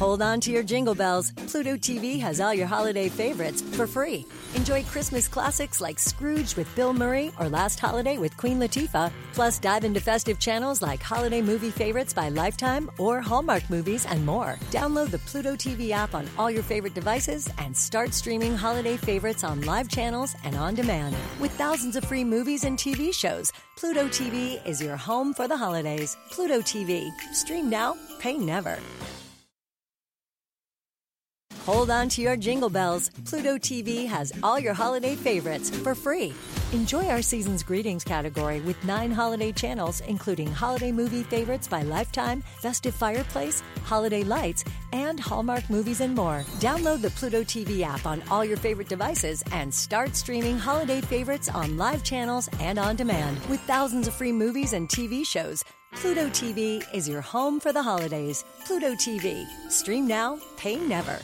Hold on to your jingle bells. Pluto TV has all your holiday favorites for free. Enjoy Christmas classics like Scrooge with Bill Murray or Last Holiday with Queen Latifah. Plus, dive into festive channels like Holiday Movie Favorites by Lifetime or Hallmark Movies and more. Download the Pluto TV app on all your favorite devices and start streaming holiday favorites on live channels and on demand. With thousands of free movies and TV shows, Pluto TV is your home for the holidays. Pluto TV. Stream now, pay never. Hold on to your jingle bells. Pluto TV has all your holiday favorites for free. Enjoy our season's greetings category with nine holiday channels, including holiday movie favorites by Lifetime, Festive Fireplace, Holiday Lights, and Hallmark movies and more. Download the Pluto TV app on all your favorite devices and start streaming holiday favorites on live channels and on demand. With thousands of free movies and TV shows, Pluto TV is your home for the holidays. Pluto TV. Stream now, pay never.